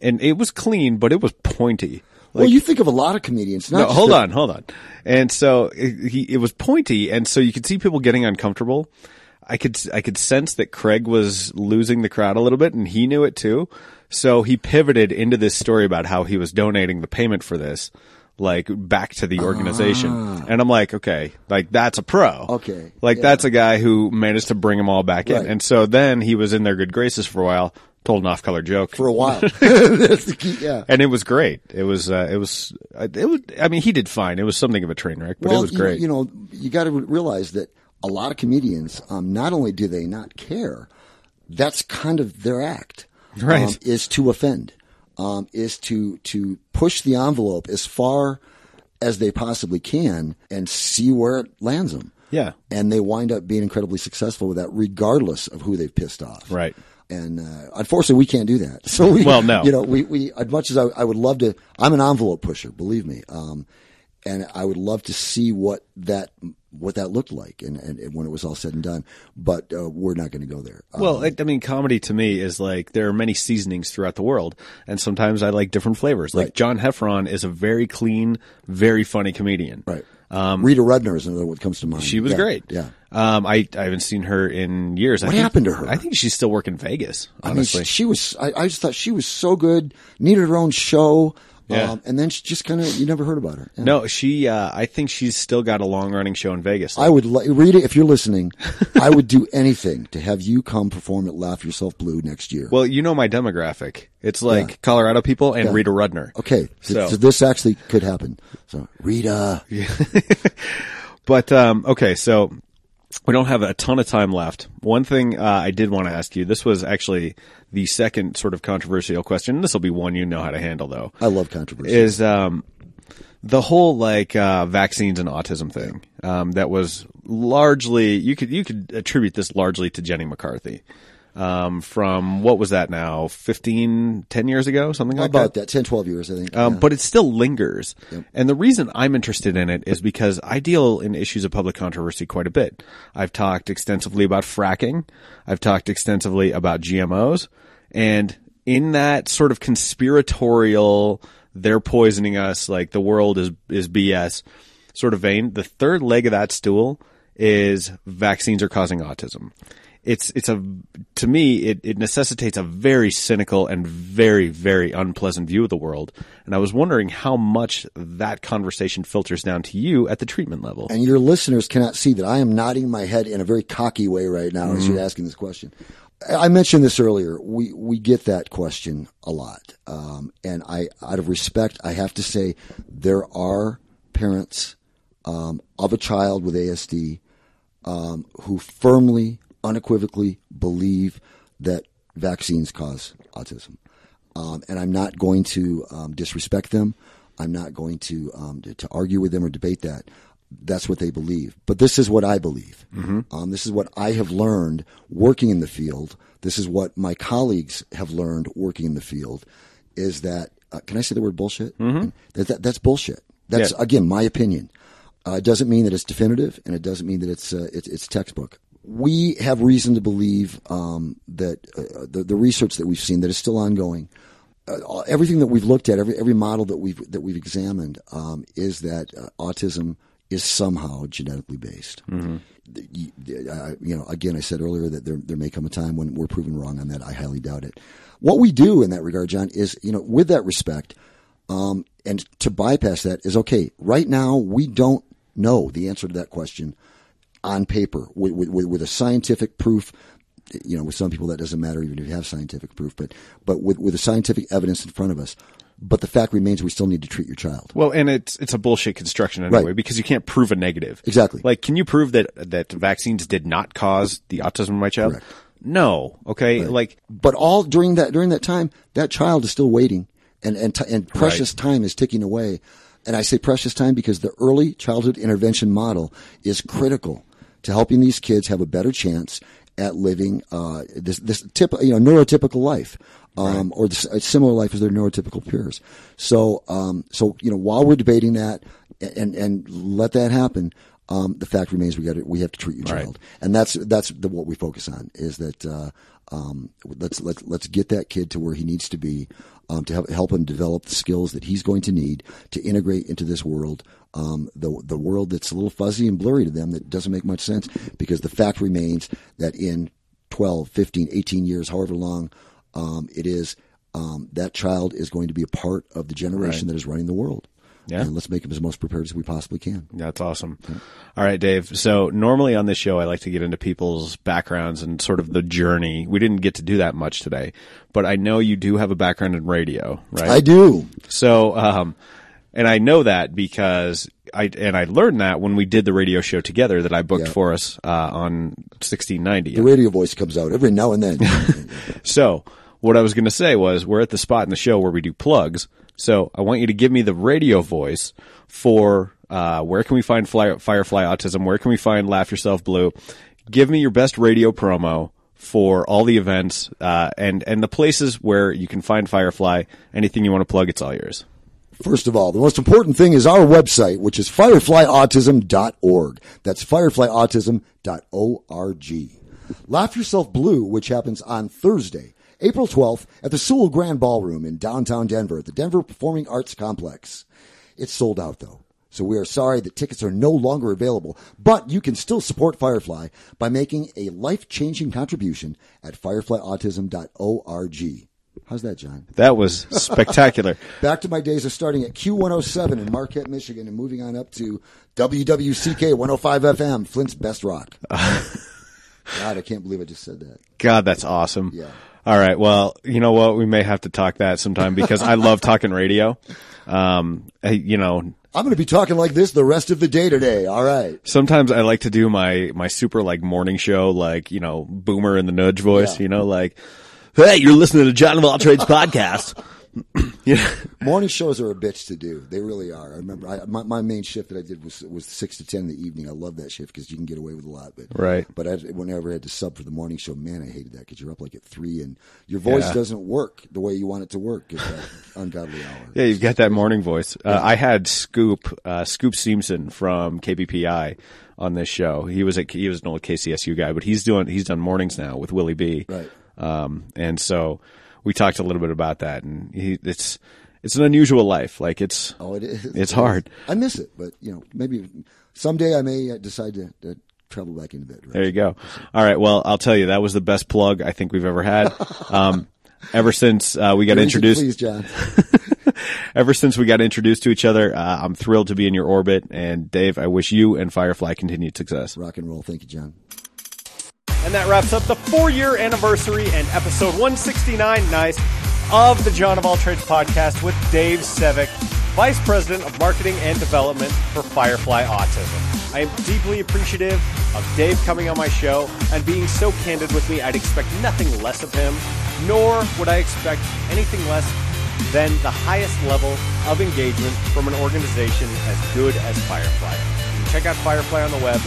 and it was clean, but it was pointy. well, you think of a lot of comedians. Not No, hold the- on, hold on. And so it, he, it was pointy, and so you could see people getting uncomfortable. I could, I could sense that Craig was losing the crowd a little bit, and he knew it too. So he pivoted into this story about how he was donating the payment for this, like back to the organization. And I'm like, okay, like that's a pro. Ah. Okay, Like yeah. that's a guy who managed to bring them all back in. And so then he was in their good graces for a while, told an off-color joke for a while. That's the key. Yeah. and it was great. It was, uh, it was, uh, it was. I mean, he did fine. It was something of a train wreck, but it was great. You, know, you got to realize that a lot of comedians, um, not only do they not care, that's kind of their act. Right. Um, is to offend, um, is to to push the envelope as far as they possibly can and see where it lands them. Yeah. And they wind up being incredibly successful with that, regardless of who they've pissed off. Right. And uh, unfortunately, we can't do that. [LAUGHS] So we, Well, no. you know, we, we as much as I, I would love to, I'm an envelope pusher, believe me, um, and I would love to see what that what that looked like, and, and, and when it was all said and done. But uh, we're not going to go there. Um, Well, I, I mean, comedy to me is like there are many seasonings throughout the world, and sometimes I like different flavors. Like Right. John Heffron is a very clean, very funny comedian. right. Rita Rudner is another one that comes to mind. Um, She was Yeah, great. Yeah. Um, I I haven't seen her in years. I What think- happened to her? I think she's still working Vegas. I mean, Honestly, she, she was. I, I just thought she was so good. Needed her own show. Yeah. Um, and then she just kind of you never heard about her. Yeah. no, she. Uh, I think she's still got a long running show in Vegas. I would li- Rita, if you're listening, I would do anything to have you come perform at Laugh Yourself Blue next year. well, you know my demographic. It's like Yeah. Colorado people and Yeah. Rita Rudner. okay, so, So- so this actually could happen. So Rita, [LAUGHS] But um, okay, so we don't have a ton of time left. One thing uh, I did want to ask you. This was actually the second sort of controversial question. This will be one you know how to handle, though. I love controversy. Is um, the whole like uh, vaccines and autism thing um, that was largely you could you could attribute this largely to Jenny McCarthy. Um, from what was that now 15, 10 years ago, something like that. about that 10, 12 years, I think. Um, Yeah. but it still lingers. And the reason I'm interested in it is because I deal in issues of public controversy quite a bit. I've talked extensively about fracking. I've talked extensively about GMOs. And in that sort of conspiratorial, they're poisoning us, like the world is, is BS sort of vein, the third leg of that stool is vaccines are causing autism it's it's a to me it, it necessitates a very cynical and very very unpleasant view of the world and i was wondering how much that conversation filters down to you at the treatment level and your listeners cannot see that I am nodding my head in a very cocky way right now as Mm-hmm. you're asking this question. I mentioned this earlier. We we get that question a lot, um, and I, out of respect, I have to say there are parents um, of a child with ASD um, who firmly, unequivocally believe that vaccines cause autism. Um, and I'm not going to um, disrespect them. I'm not going to, um, to to argue with them or debate that. That's what they believe. But this is what I believe. Um, this is what I have learned working in the field. This is what my colleagues have learned working in the field. Is that uh, can I say the word bullshit? That, that that's bullshit. That's Yeah. again my opinion. Uh, it doesn't mean that it's definitive, and it doesn't mean that it's uh, it's, it's textbook. We have reason to believe um, that uh, the the research that we've seen that is still ongoing. Uh, everything that we've looked at, every every model that we've that we've examined, um, is that uh, autism is somehow genetically based. The- You, you know, again, I said earlier that there there may come a time when we're proven wrong on that. I highly doubt it. What we do in that regard, John, is you know, with that respect, um, and to bypass that is okay. Right now, we don't know the answer to that question on paper with, with, with, a scientific proof. You know, with some people that doesn't matter even if you have scientific proof, but but with with the scientific evidence in front of us. But the fact remains, we still need to treat your child. well and it's it's a bullshit construction anyway Right. because you can't prove a negative Exactly. like can you prove that that vaccines did not cause the autism in my child Correct. No. Okay. Like, But all during that during that time, that child is still waiting, and and t- and precious time is ticking away. And I say precious time because the early childhood intervention model is critical to helping these kids have a better chance at living uh, this this tip you know neurotypical life. Um, or this, a similar life as their neurotypical peers. So, um, so you know, while we're debating that, and and let that happen, um, the fact remains we got we have to treat your child, and that's that's the, what we focus on is that uh, um, let's let's let's get that kid to where he needs to be um, to help help him develop the skills that he's going to need to integrate into this world. Um, the the world that's a little fuzzy and blurry to them that doesn't make much sense because the fact remains that in 12, 15, 18 years, however long um, it is, um, that child is going to be a part of the generation that is running the world. Yeah. And let's make him as most prepared as we possibly can. That's awesome. All right, Dave. So normally on this show, I like to get into people's backgrounds and sort of the journey. We didn't get to do that much today, but I know you do have a background in radio, right? I do. So, um, and I know that because I, and I learned that when we did the radio show together that I booked Yeah. for us, uh, on 1690. The radio voice comes out every now and then. [LAUGHS] So what I was going to say was we're at the spot in the show where we do plugs. So I want you to give me the radio voice for uh, where can we find Fly- Firefly Autism? Where can we find Laugh Yourself Blue? Give me your best radio promo for all the events uh, and and the places where you can find Firefly. Anything you want to plug, it's all yours. First of all, the most important thing is our website, which is fireflyautism.org. That's fireflyautism.org. Laugh Yourself Blue, which happens on Thursday, April 12th at the Seawell Grand Ballroom in downtown Denver at the Denver Performing Arts Complex. It's sold out though. So we are sorry that tickets are no longer available, but you can still support Firefly by making a life-changing contribution at fireflyautism.org. How's that, John? That was spectacular. [LAUGHS] Back to my days of starting at Q107 in Marquette, Michigan, and moving on up to WWCK 105 FM, Flint's Best Rock. [LAUGHS] God, I can't believe I just said that. God, that's awesome. Yeah. All right. Well, you know what? We may have to talk that sometime because I love talking radio. Um, you know, I'm going to be talking like this the rest of the day today. All right. sometimes I like to do my, my super like morning show, like, you know, boomer in the nudge voice, Yeah. you know, like, Hey, you're listening to John of All Trades podcast. [COUGHS] yeah. Morning shows are a bitch to do. They really are. I remember I, my, my main shift that I did was was six to ten in the evening. I love that shift because you can get away with a lot. But Right. But I, whenever I had to sub for the morning show, man, I hated that because you're up like at three and your voice Yeah. doesn't work the way you want it to work at that [LAUGHS] ungodly hour. Yeah, you've got that morning voice. Uh, I had Scoop, uh, Scoop Simpson from KBPI on this show. He was a, he was an old KCSU guy, but he's doing, he's done mornings now with Willie B. Right. Um, and so we talked a little bit about that and he, it's, it's an unusual life. Like it's, Oh, it is. It's hard. I miss it, but you know, maybe someday I may uh, decide to, to travel back into that. There you go. All right. Well, I'll tell you, that was the best plug I think we've ever had. [LAUGHS] Um, ever since uh, we got introduced, please, John. [LAUGHS] ever since we got introduced to each other, uh, I'm thrilled to be in your orbit. And Dave, I wish you and Firefly continued success. Rock and roll. Thank you, John. And that wraps up the four year anniversary and episode 169, nice, of the John of All Trades podcast with Dave Sevick, Vice President of Marketing and Development for Firefly Autism. I am deeply appreciative of Dave coming on my show and being so candid with me. I'd expect nothing less of him, nor would I expect anything less than the highest level of engagement from an organization as good as Firefly. You can check out Firefly on the web,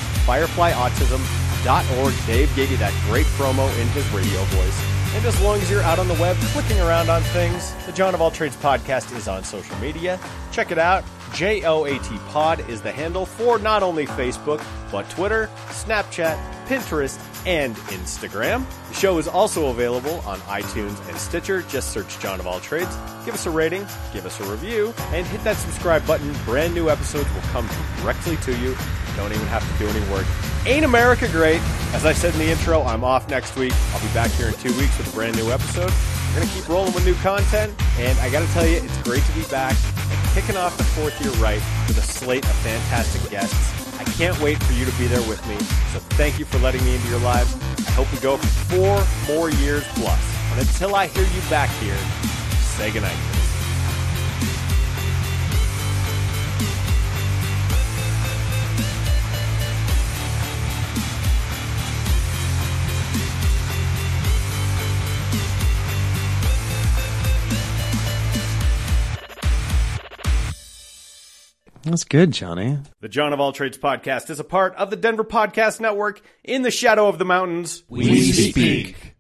Dave gave you that great promo in his radio voice. And as long as you're out on the web clicking around on things, the John of All Trades podcast is on social media. Check it out. JOAT Pod is the handle for not only Facebook, but Twitter, Snapchat, Pinterest, and Instagram. The show is also available on iTunes and Stitcher. Just search John of All Trades. Give us a rating, give us a review, and hit that subscribe button. Brand new episodes will come directly to you. Don't even have to do any work. Ain't America great? As I said in the intro, I'm off next week. I'll be back here in two weeks with a brand new episode. We're going to keep rolling with new content, and I got to tell you, it's great to be back and kicking off the fourth year right with a slate of fantastic guests. I can't wait for you to be there with me, so thank you for letting me into your lives. I hope we go for four more years plus. And until I hear you back here, say goodnight. That's good, Johnny. The John of All Trades podcast is a part of the Denver Podcast Network in the shadow of the mountains. We speak.